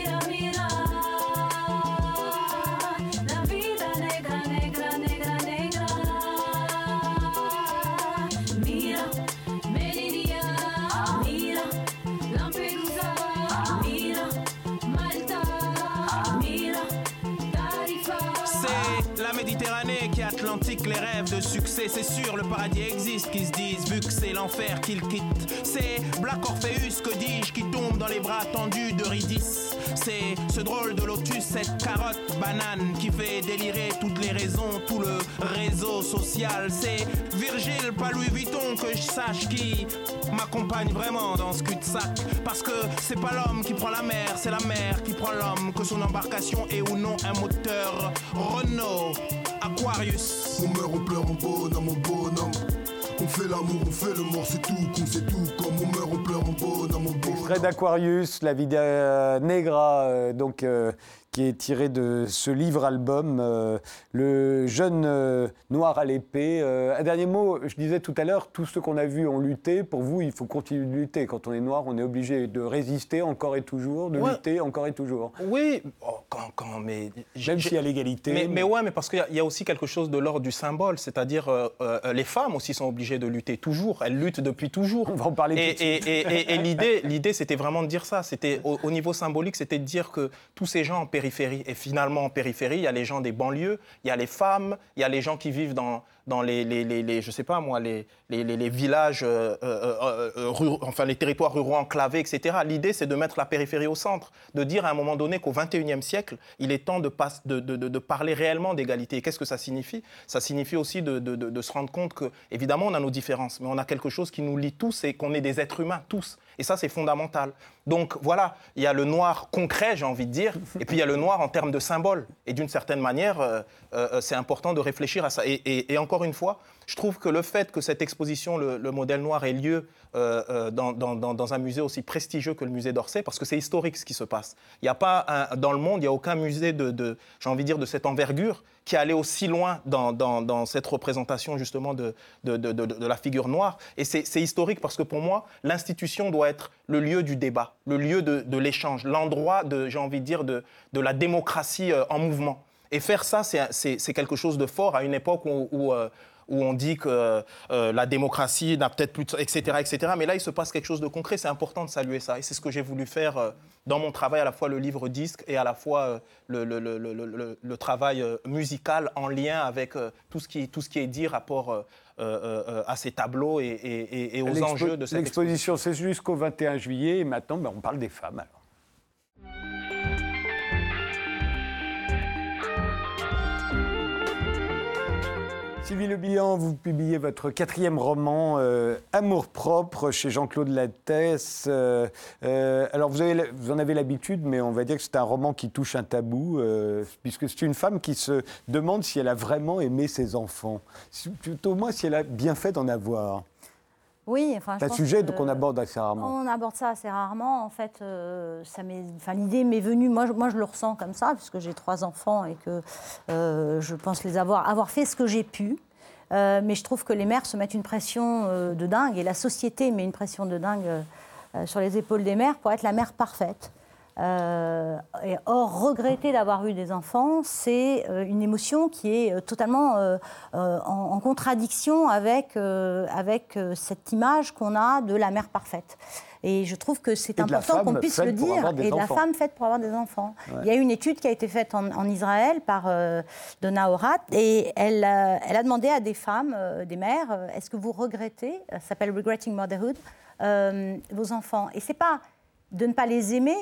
De succès, c'est sûr, le paradis existe, qui se disent, vu que c'est l'enfer qu'ils quittent. C'est Black Orpheus, que dis-je, qui tombe dans les bras tendus de Ridis. C'est ce drôle de lotus, cette carotte banane qui fait délirer toutes les raisons, tout le réseau social. C'est Virgile, pas Louis Vuitton, que je sache qui m'accompagne vraiment dans ce cul-de-sac. Parce que c'est pas l'homme qui prend la mer, c'est la mer qui prend l'homme, que son embarcation est ou non un moteur Renault. Aquarius. On meurt, on pleure, on bonhomme, on bonhomme. On fait l'amour, on fait le mort, c'est tout con, c'est tout comme on meurt, on pleure, on bonhomme, on bonhomme. Extrait d'Aquarius, la vie de Negra, euh, donc euh, qui est tiré de ce livre-album, euh, Le jeune euh, noir à l'épée. Euh, un dernier mot, je disais tout à l'heure, tous ceux qu'on a vus ont lutté. Pour vous, il faut continuer de lutter. Quand on est noir, on est obligé de résister encore et toujours, de lutter encore et toujours. Oui, oh, quand, quand, mais... Même s'il y a l'égalité. Mais, mais... ouais, mais parce qu'il y, a aussi quelque chose de l'ordre du symbole, c'est-à-dire les femmes aussi sont obligées de lutter toujours. Elles luttent depuis toujours. On va en parler et, tout de suite. Et, et l'idée, l'idée, c'était vraiment de dire ça. C'était au, au, niveau symbolique, c'était de dire que tous ces gens en et finalement, en périphérie, il y a les gens des banlieues, il y a les femmes, il y a les gens qui vivent dans, dans les, les, les, je sais pas moi, les, les villages, euh, euh, euh, enfin les territoires ruraux enclavés, etc. L'idée, c'est de mettre la périphérie au centre, de dire à un moment donné qu'au XXIe siècle, il est temps de, de, de, de parler réellement d'égalité. Qu'est-ce que ça signifie? Ça signifie aussi de, se rendre compte que, évidemment, on a nos différences, mais on a quelque chose qui nous lie tous et qu'on est des êtres humains, tous. Et ça, c'est fondamental. Donc voilà, il y a le noir concret, j'ai envie de dire, et puis il y a le noir en termes de symbole. Et d'une certaine manière, c'est important de réfléchir à ça. et encore une fois, je trouve que le fait que cette exposition, le, modèle noir, ait lieu dans, dans, un musée aussi prestigieux que le musée d'Orsay, parce que c'est historique ce qui se passe. Il n'y a pas, dans le monde, il n'y a aucun musée de, j'ai envie de dire, de cette envergure qui allait aussi loin dans, cette représentation justement de, de, de la figure noire. Et c'est historique parce que pour moi, l'institution doit être le lieu du débat, le lieu de, l'échange, l'endroit, j'ai envie de dire, de, la démocratie euh, en mouvement. Et faire ça, c'est quelque chose de fort à une époque où, où, euh, où on dit que euh, la démocratie n'a peut-être plus, de, etc., etc. Mais là, il se passe quelque chose de concret. C'est important de saluer ça. Et c'est ce que j'ai voulu faire euh, dans mon travail, à la fois le livre disque et à la fois euh, le, travail musical en lien avec tout, ce qui, tout ce qui est dit rapport à ces tableaux et, aux enjeux de cette exposition. c'est jusqu'au 21 juillet. Et maintenant, ben, on parle des femmes. Alors. Sylvie Le Bihan, vous publiez votre quatrième roman, euh, Amour propre, chez Jean-Claude Lattès. Euh, euh, alors, vous, en avez l'habitude, mais on va dire que c'est un roman qui touche un tabou, puisque c'est une femme qui se demande si elle a vraiment aimé ses enfants. Plutôt moins si elle a bien fait d'en avoir. Oui, enfin. C'est un sujet qu'on aborde assez rarement. On aborde ça assez rarement. En fait, ça enfin, l'idée m'est venue. Moi, moi, je le ressens comme ça, puisque j'ai trois enfants et que je pense les avoir, avoir fait ce que j'ai pu. Euh, mais je trouve que les mères se mettent une pression euh, de dingue, et la société met une pression de dingue euh, sur les épaules des mères pour être la mère parfaite. Et or, regretter d'avoir eu des enfants, c'est une émotion qui est totalement en, contradiction avec, avec cette image qu'on a de la mère parfaite. Et je trouve que c'est important qu'on puisse le dire. Et de la femme faite pour avoir des enfants. Il y a une étude qui a été faite en, Israël par euh, Donna Horat et elle, euh, elle, a demandé à des femmes, euh, des mères, est-ce que vous regrettez, ça s'appelle Regretting Motherhood, vos enfants? Et c'est pas de ne pas les aimer,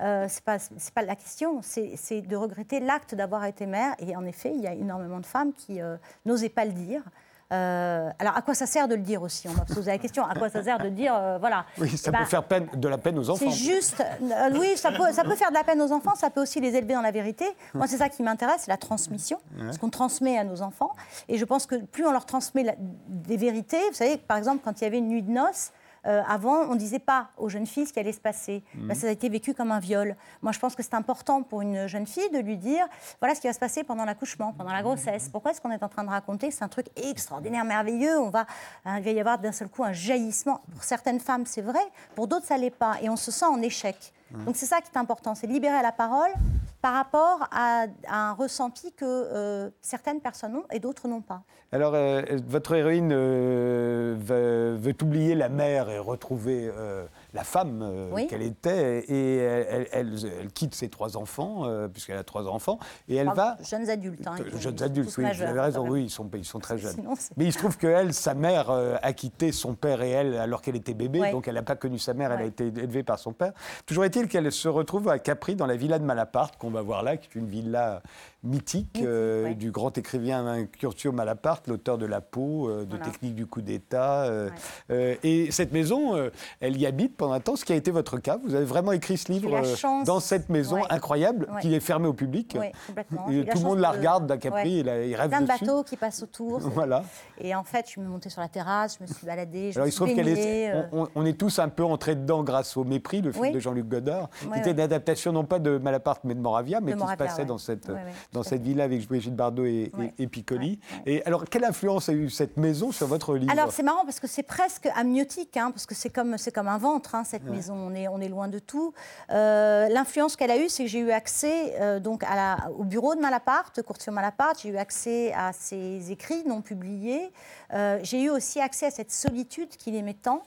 euh, c'est pas, pas la question, c'est de regretter l'acte d'avoir été mère. Et en effet, il y a énormément de femmes qui n'osaient pas le dire. Euh, alors, à quoi ça sert de le dire aussi? On va poser la question. À quoi ça sert de dire, euh, voilà Oui, ça eh peut ben, faire peine, de la peine aux enfants. C'est juste, euh, oui, ça peut, ça peut faire de la peine aux enfants, ça peut aussi les élever dans la vérité. Moi, c'est ça qui m'intéresse, c'est la transmission, ce qu'on transmet à nos enfants. Et je pense que plus on leur transmet des vérités, vous savez, par exemple, quand il y avait une nuit de noces, euh, avant, on ne disait pas aux jeunes filles ce qui allait se passer. Mhm. ça a été vécu comme un viol. Moi, je pense que c'est important pour une jeune fille de lui dire voilà ce qui va se passer pendant l'accouchement, pendant la grossesse. Pourquoi est-ce qu'on est en train de raconter C'est un truc extraordinaire, merveilleux. On va, hein, il va y avoir d'un seul coup un jaillissement. Pour certaines femmes, c'est vrai. Pour d'autres, ça l'est pas. Et on se sent en échec. Donc c'est ça qui est important, c'est libérer la parole par rapport à, un ressenti que euh, certaines personnes ont et d'autres n'ont pas. Alors, euh, votre héroïne euh, veut, oublier la mère et retrouver la femme euh, qu'elle était, et elle, quitte ses trois enfants, euh, puisqu'elle a trois enfants, et elle va... Jeunes adultes. Hein, jeunes adultes, oui, vous avez raison, oui, ils sont, ils sont très jeunes. Mais il se trouve qu'elle, sa mère, euh, a quitté son père et elle alors qu'elle était bébé, donc elle n'a pas connu sa mère, elle a été élevée par son père. Toujours est-il qu'elle se retrouve à Capri, dans la villa de Malaparte, qu'on va voir là, qui est une villa mythique du grand écrivain Curtio Malaparte, l'auteur de La peau, de Technique du coup d'État. et cette maison, elle y habite pendant un temps, ce qui a été votre cas. Vous avez vraiment écrit ce livre euh, dans cette maison incroyable qui est fermée au public. Et tout le monde la regarde d'un Capri, il, il, rêve Plein de bateaux qui passent autour. voilà. Et en fait, je suis montée sur la terrasse, je me suis baladée, je Alors, me suis il est, euh. on, est tous un peu entrés dedans grâce au Mépris, le film de Jean-Luc Godard, qui était une adaptation non pas de Malaparte mais de Moravia, mais qui se passait dans cette, dans cette villa avec Brigitte Bardot et, et, Piccoli. Et alors, quelle influence a eu cette maison sur votre livre? Alors, c'est marrant parce que c'est presque amniotique, hein, parce que c'est comme, comme un ventre. Hein, cette maison. On est, on est loin de tout. Euh, l'influence qu'elle a eue, c'est que j'ai eu accès euh, donc à la, au bureau de Malaparte, Courtier Malaparte. J'ai eu accès à ses écrits non publiés. Euh, j'ai eu aussi accès à cette solitude qu'il aimait tant.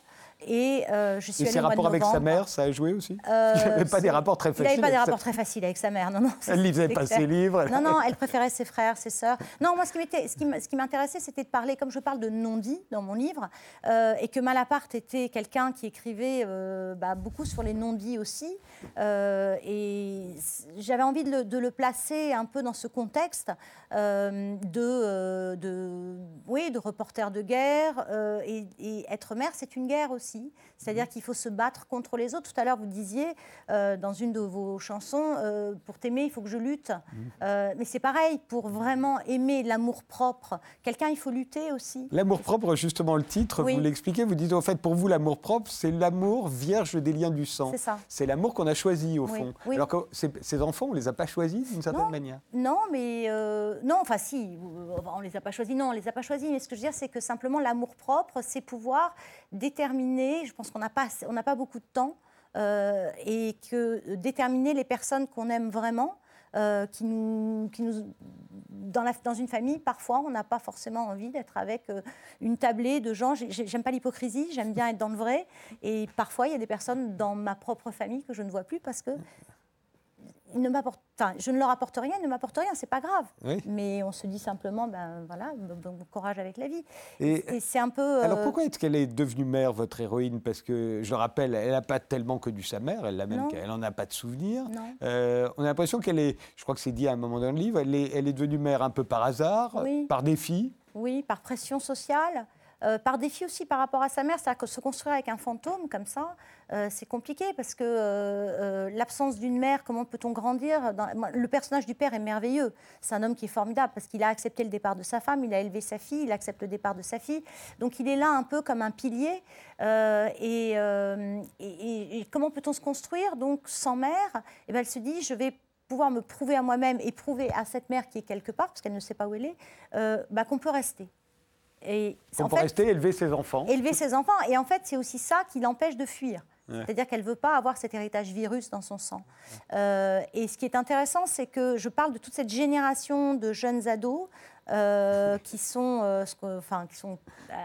Et euh, je suis et ses rapports avec sa mère, ça a joué aussi euh, Il n'avait pas des rapports très faciles. Il n'avait pas des rapports très faciles avec sa mère, non, non. Elle lisait pas ses livres. Non, non, elle préférait ses frères, ses sœurs. Non, moi, ce qui m'intéressait, c'était de parler, comme je parle de non-dit dans mon livre, euh, et que Malaparte était quelqu'un qui écrivait bah, beaucoup sur les non-dits aussi. et j'avais envie de le, placer un peu dans ce contexte de, de, oui, de reporter de guerre. Et, et, être mère, c'est une guerre aussi aussi. C'est-à-dire qu'il faut se battre contre les autres. Tout à l'heure, vous disiez euh, dans une de vos chansons, euh, pour t'aimer, il faut que je lutte. Mmh. Euh, mais c'est pareil, pour vraiment aimer l'amour propre, quelqu'un, il faut lutter aussi. L'amour propre, justement, le titre, vous l'expliquez, vous dites en fait, pour vous, l'amour propre, c'est l'amour vierge des liens du sang. C'est ça. C'est l'amour qu'on a choisi, au fond. Alors que ces enfants, on ne les a pas choisis d'une certaine manière. Non, mais non, enfin si, on ne les a pas choisis, non, on ne les a pas choisis, mais ce que je veux dire, c'est que simplement l'amour propre, c'est pouvoir déterminer, je pense qu'on n'a pas, beaucoup de temps, euh, et que déterminer les personnes qu'on aime vraiment, euh, qui nous, qui nous, dans, une famille, parfois, on n'a pas forcément envie d'être avec euh, une tablée de gens. J'aime pas l'hypocrisie, j'aime bien être dans le vrai. Et parfois, il y a des personnes dans ma propre famille que je ne vois plus parce que ne m'apporte, je ne leur apporte rien, ils ne m'apportent rien, c'est pas grave. Mais on se dit simplement, ben voilà, bon, courage avec la vie. Et, c'est un peu. Alors euh, pourquoi est-ce qu'elle est devenue mère, votre héroïne? Parce que je le rappelle, elle n'a pas tellement connu sa mère, elle l'a même qu'elle n'en a pas de souvenir. Euh, on a l'impression qu'elle est, je crois que c'est dit à un moment dans le livre, elle est, elle est devenue mère un peu par hasard, par défi. Oui, par pression sociale. Euh, par défi aussi par rapport à sa mère, c'est-à-dire que se construire avec un fantôme comme ça, euh, c'est compliqué parce que euh, l'absence d'une mère, comment peut-on grandir Le personnage du père est merveilleux. C'est un homme qui est formidable parce qu'il a accepté le départ de sa femme, il a élevé sa fille, il accepte le départ de sa fille. Donc il est là un peu comme un pilier. Et, comment peut-on se construire donc sans mère? Et eh ben, Elle se dit, je vais pouvoir me prouver à moi-même et prouver à cette mère qui est quelque part, parce qu'elle ne sait pas où elle est, bah, qu'on peut rester. Et pour rester, élever ses enfants. Élever ses enfants. Et en fait, c'est aussi ça qui l'empêche de fuir. C'est-à-dire qu'elle ne veut pas avoir cet héritage virus dans son sang. Euh, et ce qui est intéressant, c'est que je parle de toute cette génération de jeunes ados euh, qui, sont, euh, enfin, qui sont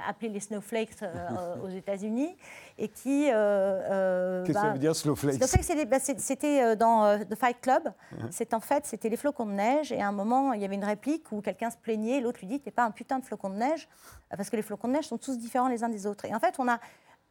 appelés les snowflakes aux États-Unis et qui. Qu'est-ce que ça bah, veut dire snowflakes bah, C'était dans The Fight Club. C'est en fait, c'était les flocons de neige et à un moment, il y avait une réplique où quelqu'un se plaignait, l'autre lui dit "T'es pas un putain de flocon de neige", parce que les flocons de neige sont tous différents les uns des autres. Et en fait, on a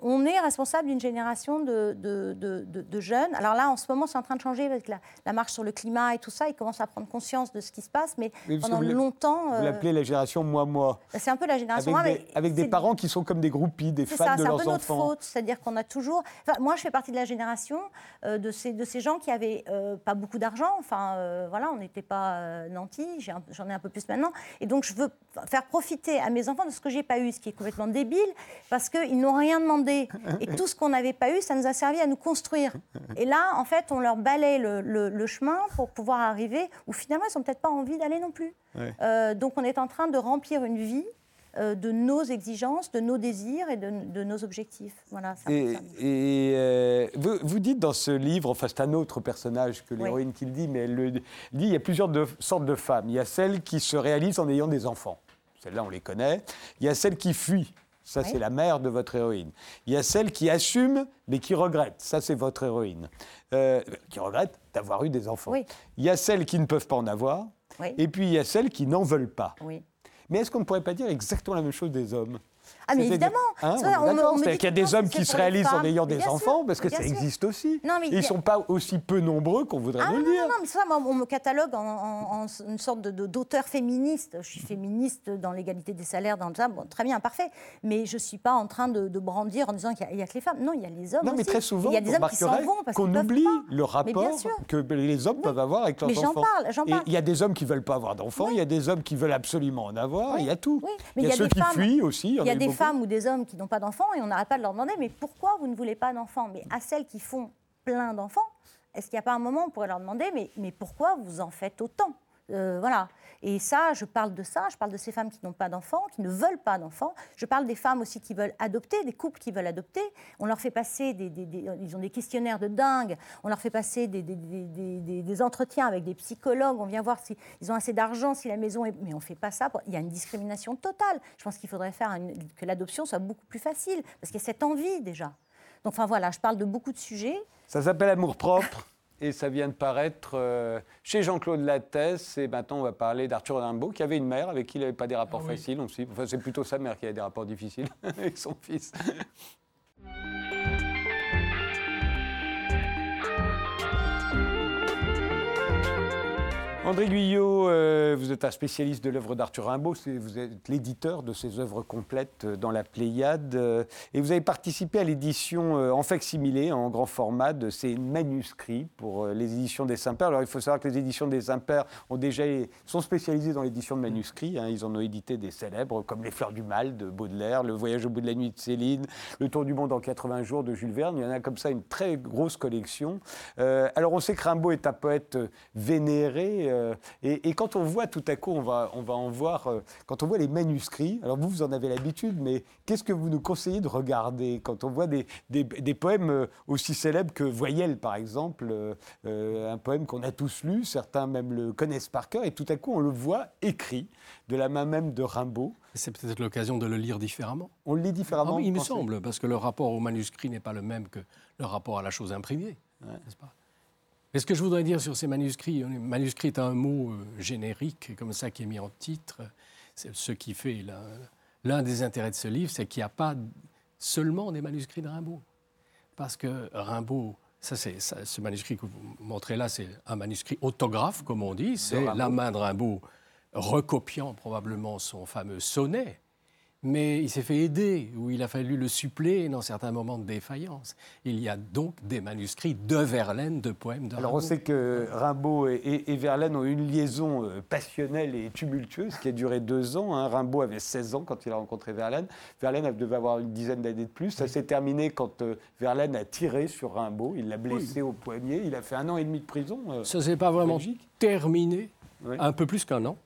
on est responsable d'une génération de, de, jeunes. Alors là, en ce moment, c'est en train de changer avec la, marche sur le climat et tout ça. Ils commencent à prendre conscience de ce qui se passe, mais pendant longtemps... Vous l'appelez la génération moi-moi. C'est un peu la génération moi. Avec, des, avec des parents qui sont comme des groupies, des fans de leurs enfants. C'est un peu notre faute, c'est-à-dire qu'on a toujours... moi, je fais partie de la génération euh, de, ces, de ces gens qui avaient euh, pas beaucoup d'argent. Enfin, euh, voilà, on n'était pas nantis. J'en ai, un peu plus maintenant. Et donc, je veux faire profiter à mes enfants de ce que j'ai pas eu, ce qui est complètement débile, parce qu'ils n'ont rien demandé et tout ce qu'on n'avait pas eu, ça nous a servi à nous construire. Et là, en fait, on leur balaye le, chemin pour pouvoir arriver où finalement, ils n'ont peut-être pas envie d'aller non plus. Euh, donc, on est en train de remplir une vie euh, de nos exigences, de nos désirs et de, nos objectifs. Voilà, et, euh, vous, dites dans ce livre, enfin c'est un autre personnage que l'héroïne qui le dit, mais elle le dit, il y a plusieurs sortes de femmes. Il y a celles qui se réalisent en ayant des enfants. Celles-là, on les connaît. Il y a celles qui fuient ça, c'est la mère de votre héroïne. Il y a celle qui assume, mais qui regrette. Ça, c'est votre héroïne. Euh, qui regrette d'avoir eu des enfants. Il y a celles qui ne peuvent pas en avoir. Et puis, il y a celles qui n'en veulent pas. Mais est-ce qu'on ne pourrait pas dire exactement la même chose des hommes? Ah, mais évidemment. Hein, C'est qu'il y a des hommes qui se réalisent en ayant des enfants, parce que ça existe aussi. ils ne sont pas aussi peu nombreux qu'on voudrait ah, nous le dire. Non, non, mais ça, moi, on me catalogue en, une sorte d'auteur féministe. Je suis féministe dans l'égalité des salaires, dans le ça. Bon, très bien, parfait. Mais je ne suis pas en train de, brandir en disant qu'il n'y a, que les femmes. Non, il y a les hommes. Non, mais très souvent, il y a des hommes qui s'en vont parce qu'on oublie le rapport que les hommes peuvent avoir avec leurs mais enfants. Mais j'en parle, Il y a des hommes qui ne veulent pas avoir d'enfants, il y a des hommes qui veulent absolument en avoir, il y a tout. Il y a ceux qui fuient aussi. Il y a des femmes ou des hommes qui n'ont pas d'enfants et on n'arrête pas de leur demander mais pourquoi vous ne voulez pas d'enfants? Mais à celles qui font plein d'enfants, est-ce qu'il n'y a pas un moment où on pourrait leur demander mais, mais pourquoi vous en faites autant? Euh, voilà. Et ça, je parle de ça, je parle de ces femmes qui n'ont pas d'enfants, qui ne veulent pas d'enfants. Je parle des femmes aussi qui veulent adopter, des couples qui veulent adopter. On leur fait passer des, ils ont des questionnaires de dingue, on leur fait passer des, entretiens avec des psychologues, on vient voir s'ils ont assez d'argent, si la maison est... Mais on fait pas ça. Il y a une discrimination totale. Je pense qu'il faudrait faire que l'adoption soit beaucoup plus facile, parce qu'il y a cette envie déjà. Donc enfin voilà, je parle de beaucoup de sujets. Ça s'appelle amour propre et ça vient de paraître euh, chez Jean-Claude Lattès. Et maintenant, on va parler d'Arthur Rimbaud, qui avait une mère avec qui il n'avait pas des rapports ah faciles. Enfin, c'est plutôt sa mère qui avait des rapports difficiles avec son fils. André Guyot, euh, vous êtes un spécialiste de l'œuvre d'Arthur Rimbaud, vous êtes l'éditeur de ses œuvres complètes euh, dans la Pléiade, euh, et vous avez participé à l'édition en facsimilé, en grand format, de ces manuscrits pour les éditions des Saint-Pères. Alors il faut savoir que les éditions des Saint-Pères sont spécialisées dans l'édition de manuscrits, hein. ils en ont édité des célèbres comme Les Fleurs du Mal de Baudelaire, Le Voyage au bout de la nuit de Céline, Le Tour du monde en 80 jours de Jules Verne, il y en a comme ça une très grosse collection. alors on sait que Rimbaud est un poète vénéré, euh, et, quand on voit tout à coup, on va, on va en voir, euh, quand on voit les manuscrits, alors vous, vous en avez l'habitude, mais qu'est-ce que vous nous conseillez de regarder quand on voit des, des, poèmes euh, aussi célèbres que Voyelle, par exemple, un poème qu'on a tous lu, certains même le connaissent par cœur, et tout à coup, on le voit écrit de la main même de Rimbaud. C'est peut-être l'occasion de le lire différemment. On le lit différemment ah oui, Il me semble, parce que le rapport au manuscrit n'est pas le même que le rapport à la chose imprimée, n'est-ce pas? Mais ce que je voudrais dire sur ces manuscrits, manuscrit est un mot euh, générique, comme ça, qui est mis en titre. Ce qui fait l'un des intérêts de ce livre, c'est qu'il n'y a pas seulement des manuscrits de Rimbaud. Parce que Rimbaud, ça, ce manuscrit que vous montrez là, c'est un manuscrit autographe, comme on dit. C'est la main de Rimbaud recopiant probablement son fameux sonnet mais il s'est fait aider, ou il a fallu le suppléer dans certains moments de défaillance. Il y a donc des manuscrits de Verlaine, de poèmes de Alors on sait que Rimbaud et, Verlaine ont eu une liaison euh, passionnelle et tumultueuse qui a duré deux ans. Hein. Rimbaud avait 16 ans quand il a rencontré Verlaine. Verlaine devait avoir une dizaine d'années de plus. Ça s'est terminé quand euh, Verlaine a tiré sur Rimbaud. Il l'a blessé au poignet. Il a fait un an et demi de prison. Euh, Ça s'est pas vraiment terminé. Un peu plus qu'un an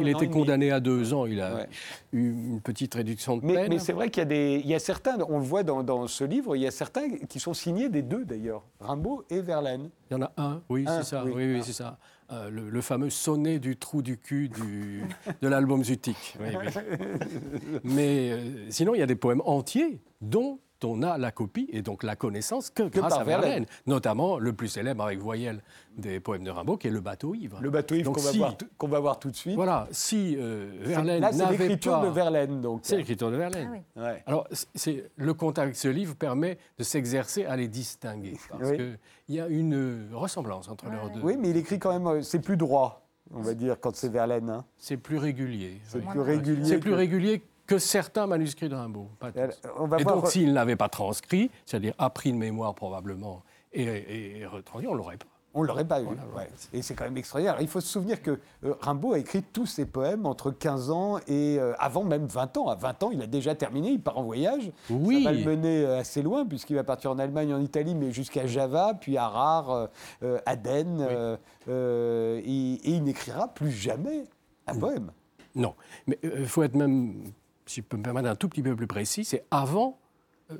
il était condamné à deux ans, il a eu une petite réduction de peine. Mais c'est vrai qu'il y, a des, il y a certains, on le voit dans, ce livre, il y a certains qui sont signés des deux d'ailleurs, Rimbaud et Verlaine. Il y en a un, oui, c'est ça. Oui, oui, c'est ça. Euh, le, fameux sonnet du trou du cul du, de l'album Zutik. Mais euh, sinon, il y a des poèmes entiers, dont on a la copie et donc la connaissance que, grâce à Verlaine. Notamment le plus célèbre avec voyelle des poèmes de Rimbaud, qui est Le bateau ivre. Le bateau ivre qu'on va, voir tout de suite. Voilà, si euh, Verlaine Là, c'est l'écriture de Verlaine, donc. C'est l'écriture de Verlaine. Ah Alors, c'est, le contact avec ce livre permet de s'exercer à les distinguer, parce qu'il y a une ressemblance entre leurs deux. Oui, mais il écrit quand même, euh, c'est plus droit, on va dire, quand c'est Verlaine. Hein. C'est plus régulier. C'est plus régulier. C'est plus régulier que certains manuscrits de Rimbaud. et donc, s'il n'avait pas transcrit, c'est-à-dire appris de mémoire probablement, et, et retranscrit, on ne l'aurait pas. On ne l'aurait pas eu. Et c'est quand même extraordinaire. il faut se souvenir que euh, Rimbaud a écrit tous ses poèmes entre 15 ans et euh, avant même 20 ans. À 20 ans, il a déjà terminé, il part en voyage. Oui. Ça va le mener euh, assez loin, puisqu'il va partir en Allemagne, en Italie, mais jusqu'à Java, puis à Rare, Aden. et, il n'écrira plus jamais un poème. Non. Mais il faut être même si je peux me permettre un tout petit peu plus précis, c'est avant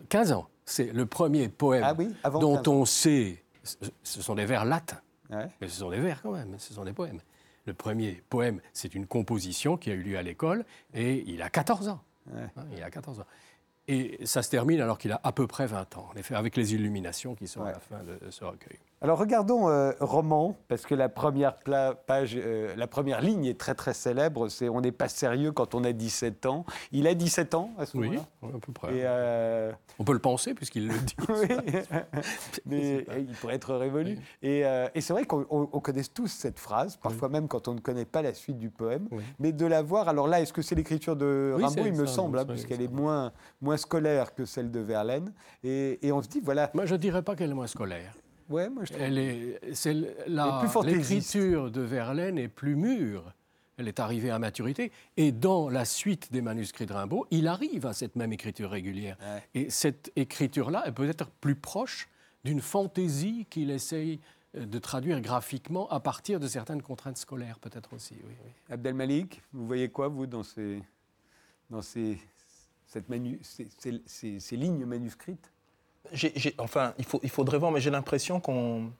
15 euh, ans. C'est le premier poème ah dont on sait, ce sont des vers latins, mais ce sont des vers quand même, ce sont des poèmes. Le premier poème, c'est une composition qui a eu lieu à l'école et il a 14 ans. Hein, il a 14 ans. Et ça se termine alors qu'il a à peu près 20 ans, en effet, avec les illuminations qui sont à la fin de ce recueil. Alors regardons euh, Roman, parce que la première page, euh, la première ligne est très très célèbre, c'est On n'est pas sérieux quand on a 17 ans. Il a 17 ans à ce moment-là? Oui, à peu près. Euh, on peut le penser puisqu'il le dit. oui. Mais il pourrait être révolu. Et, c'est vrai qu'on connaît tous cette phrase, parfois même quand on ne connaît pas la suite du poème, mais de la voir, alors là, est-ce que c'est l'écriture de Rimbaud? Il me semble, hein, puisqu'elle est moins, moins scolaire que celle de Verlaine. Et, et on se dit, voilà... Moi, je ne dirais pas qu'elle est moins scolaire. Ouais, moi je Elle est, c'est l'écriture de Verlaine est plus mûre. Elle est arrivée à maturité. Et dans la suite des manuscrits de Rimbaud, il arrive à cette même écriture régulière. Et cette écriture-là est peut-être plus proche d'une fantaisie qu'il essaye euh, de traduire graphiquement à partir de certaines contraintes scolaires, peut-être aussi. Oui, oui. Abdelmalik, vous voyez quoi, vous, dans ces, dans ces, cette manu, ces lignes manuscrites? Enfin, il, faudrait voir, mais j'ai l'impression qu'on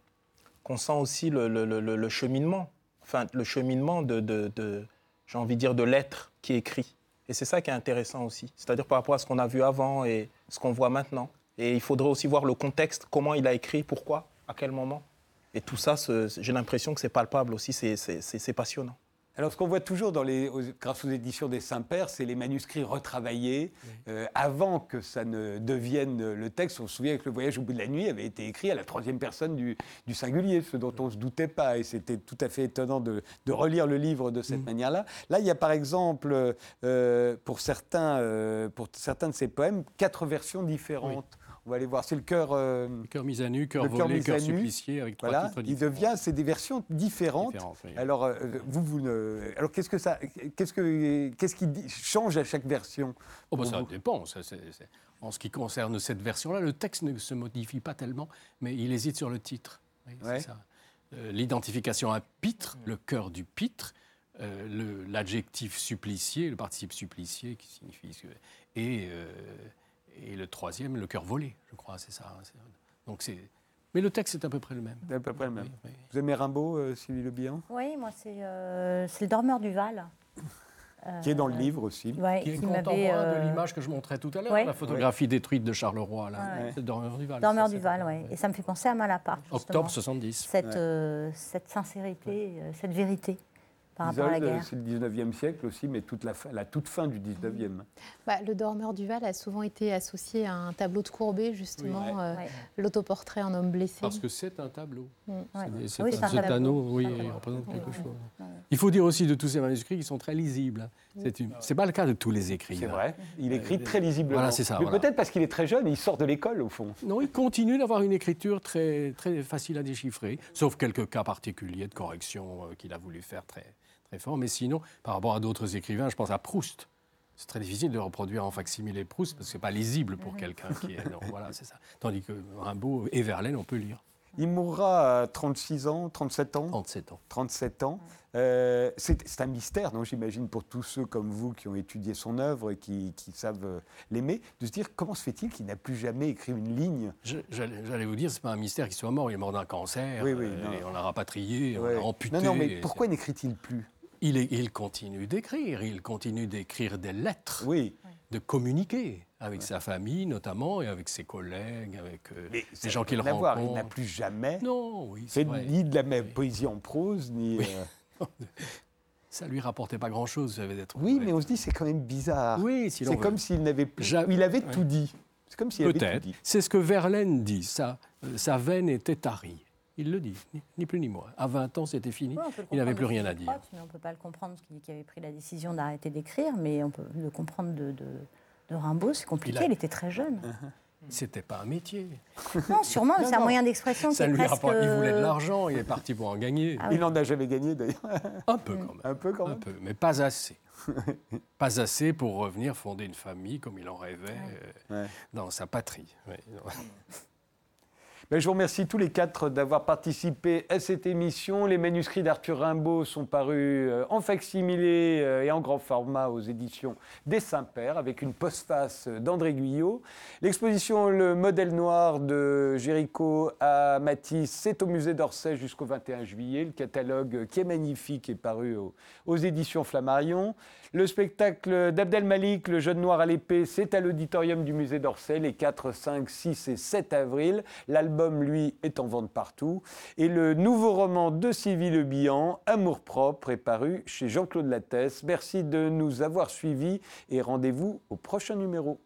sent aussi le, cheminement, enfin, le cheminement de, de, j'ai envie de dire, de l'être qui est écrit. Et c'est ça qui est intéressant aussi, c'est-à-dire par rapport à ce qu'on a vu avant et ce qu'on voit maintenant. Et il faudrait aussi voir le contexte, comment il a écrit, pourquoi, à quel moment. Et tout ça, j'ai l'impression que c'est palpable aussi, c'est passionnant. Alors, ce qu'on voit toujours dans les, grâce aux éditions des Saint-Pères, c'est les manuscrits retravaillés euh, avant que ça ne devienne le texte. On se souvient que Le Voyage au bout de la nuit avait été écrit à la troisième personne du, singulier, ce dont on ne se doutait pas. Et c'était tout à fait étonnant de, relire le livre de cette mm. manière-là. Là, il y a par exemple, euh, pour, certains, euh, pour certains de ces poèmes, quatre versions différentes. Va aller voir. C'est le cœur. Euh, cœur mis à nu, cœur volé, cœur supplicié, avec trois voilà, Il devient, c'est des versions différentes. Alors, euh, vous, vous ne... alors qu'est-ce que ça, qu'est-ce que, qu'est-ce qui change à chaque version oh, bah, Ça dépend. En ce qui concerne cette version-là, le texte ne se modifie pas tellement, mais il hésite sur le titre. Euh, l'identification à pitre, le cœur du pitre, l'adjectif supplicié, le participe supplicié qui signifie et et le troisième, le cœur volé, je crois, c'est ça. Hein, donc c'est. Mais le texte est à peu près le même. À peu près le même. Vous aimez Rimbaud, euh, Sylvie Le Bihan? Oui, moi c'est euh, le dormeur du Val. qui est dans le euh, livre aussi. qui est contemporain de l'image que je montrais tout à l'heure, la photographie détruite de Charleroi. Là. C'est le Dormeur du Val. Dormeur du Val, oui. Et ça me fait penser à Malaparte. Octobre 70. Cette, cette sincérité, cette vérité par rapport à la guerre. C'est le 19e siècle aussi, mais toute la, la toute fin du 19e. Bah, le dormeur du Val a souvent été associé à un tableau de Courbet, justement, euh, l'autoportrait en homme blessé. Parce que c'est un tableau. Mm. C'est oui, un, anneau, oui, il représente quelque chose. Il faut dire aussi de tous ces manuscrits qu'ils sont très lisibles. C'est n'est pas le cas de tous les écrits. C'est vrai. Il écrit très lisiblement. Voilà, c'est ça. Mais peut-être parce qu'il est très jeune, il sort de l'école au fond. Non, il continue d'avoir une écriture très, très facile à déchiffrer, sauf quelques cas particuliers de correction euh, qu'il a voulu faire très, très fort. Mais sinon, par rapport à d'autres écrivains, je pense à Proust. C'est très difficile de reproduire en facsimilé Proust parce que c'est pas lisible pour quelqu'un qui est. voilà, c'est ça. Tandis que Rimbaud et Verlaine, on peut lire. Il mourra à 36 ans, 37 ans? 37 ans. 37 ans. Euh, c'est un mystère, non, j'imagine, pour tous ceux comme vous qui ont étudié son œuvre et qui, savent euh, l'aimer, de se dire comment se fait-il qu'il n'a plus jamais écrit une ligne? J'allais vous dire, c'est pas un mystère qu'il soit mort, il est mort d'un cancer, oui, oui, euh, et on l'a rapatrié, on l'a amputé. Non, non, mais pourquoi n'écrit-il plus? Il, continue d'écrire, il continue d'écrire des lettres, oui. de communiquer avec sa famille notamment et avec ses collègues, avec euh, les gens qu'il rencontre. Il n'a plus jamais non, oui, fait ni de la même poésie en prose, ni... Euh, ça lui rapportait pas grand-chose, ça d'être... Oui, mais on se dit c'est quand même bizarre. Oui, c'est comme s'il n'avait plus... Il avait tout dit. C'est comme s'il avait tout dit. C'est ce que Verlaine dit, sa, sa veine était tarie. Il le dit, ni, plus ni moins. À 20 ans, c'était fini. il n'avait plus rien à dire. on ne peut pas le comprendre, qui avait pris la décision d'arrêter d'écrire, mais on peut le comprendre de, de, Rimbaud. C'est compliqué, il, était très jeune. Uh-huh. C'était pas un métier. Non, sûrement, c'est un moyen d'expression qui est lui presque... Il voulait de l'argent, il est parti pour en gagner. Ah il n'en a jamais gagné d'ailleurs. Un peu quand même. Un peu quand même. Un peu, mais pas assez. pas assez pour revenir fonder une famille comme il en rêvait euh, dans sa patrie. Ben, je vous remercie tous les quatre d'avoir participé à cette émission. Les manuscrits d'Arthur Rimbaud sont parus euh, en facsimilé euh, et en grand format aux éditions des Saint-Pères avec une postface d'André Guyot. L'exposition Le modèle noir de Géricault à Matisse, c'est au musée d'Orsay jusqu'au 21 juillet. Le catalogue qui est magnifique est paru aux éditions Flammarion. Le spectacle d'Abdel Malik, Le jeune noir à l'épée, c'est à l'auditorium du musée d'Orsay les 4, 5, 6 et 7 avril. L'album, lui, est en vente partout. Et le nouveau roman de Sylvie Le Bihan, Amour propre, est paru chez Jean-Claude Lattès. Merci de nous avoir suivis et rendez-vous au prochain numéro.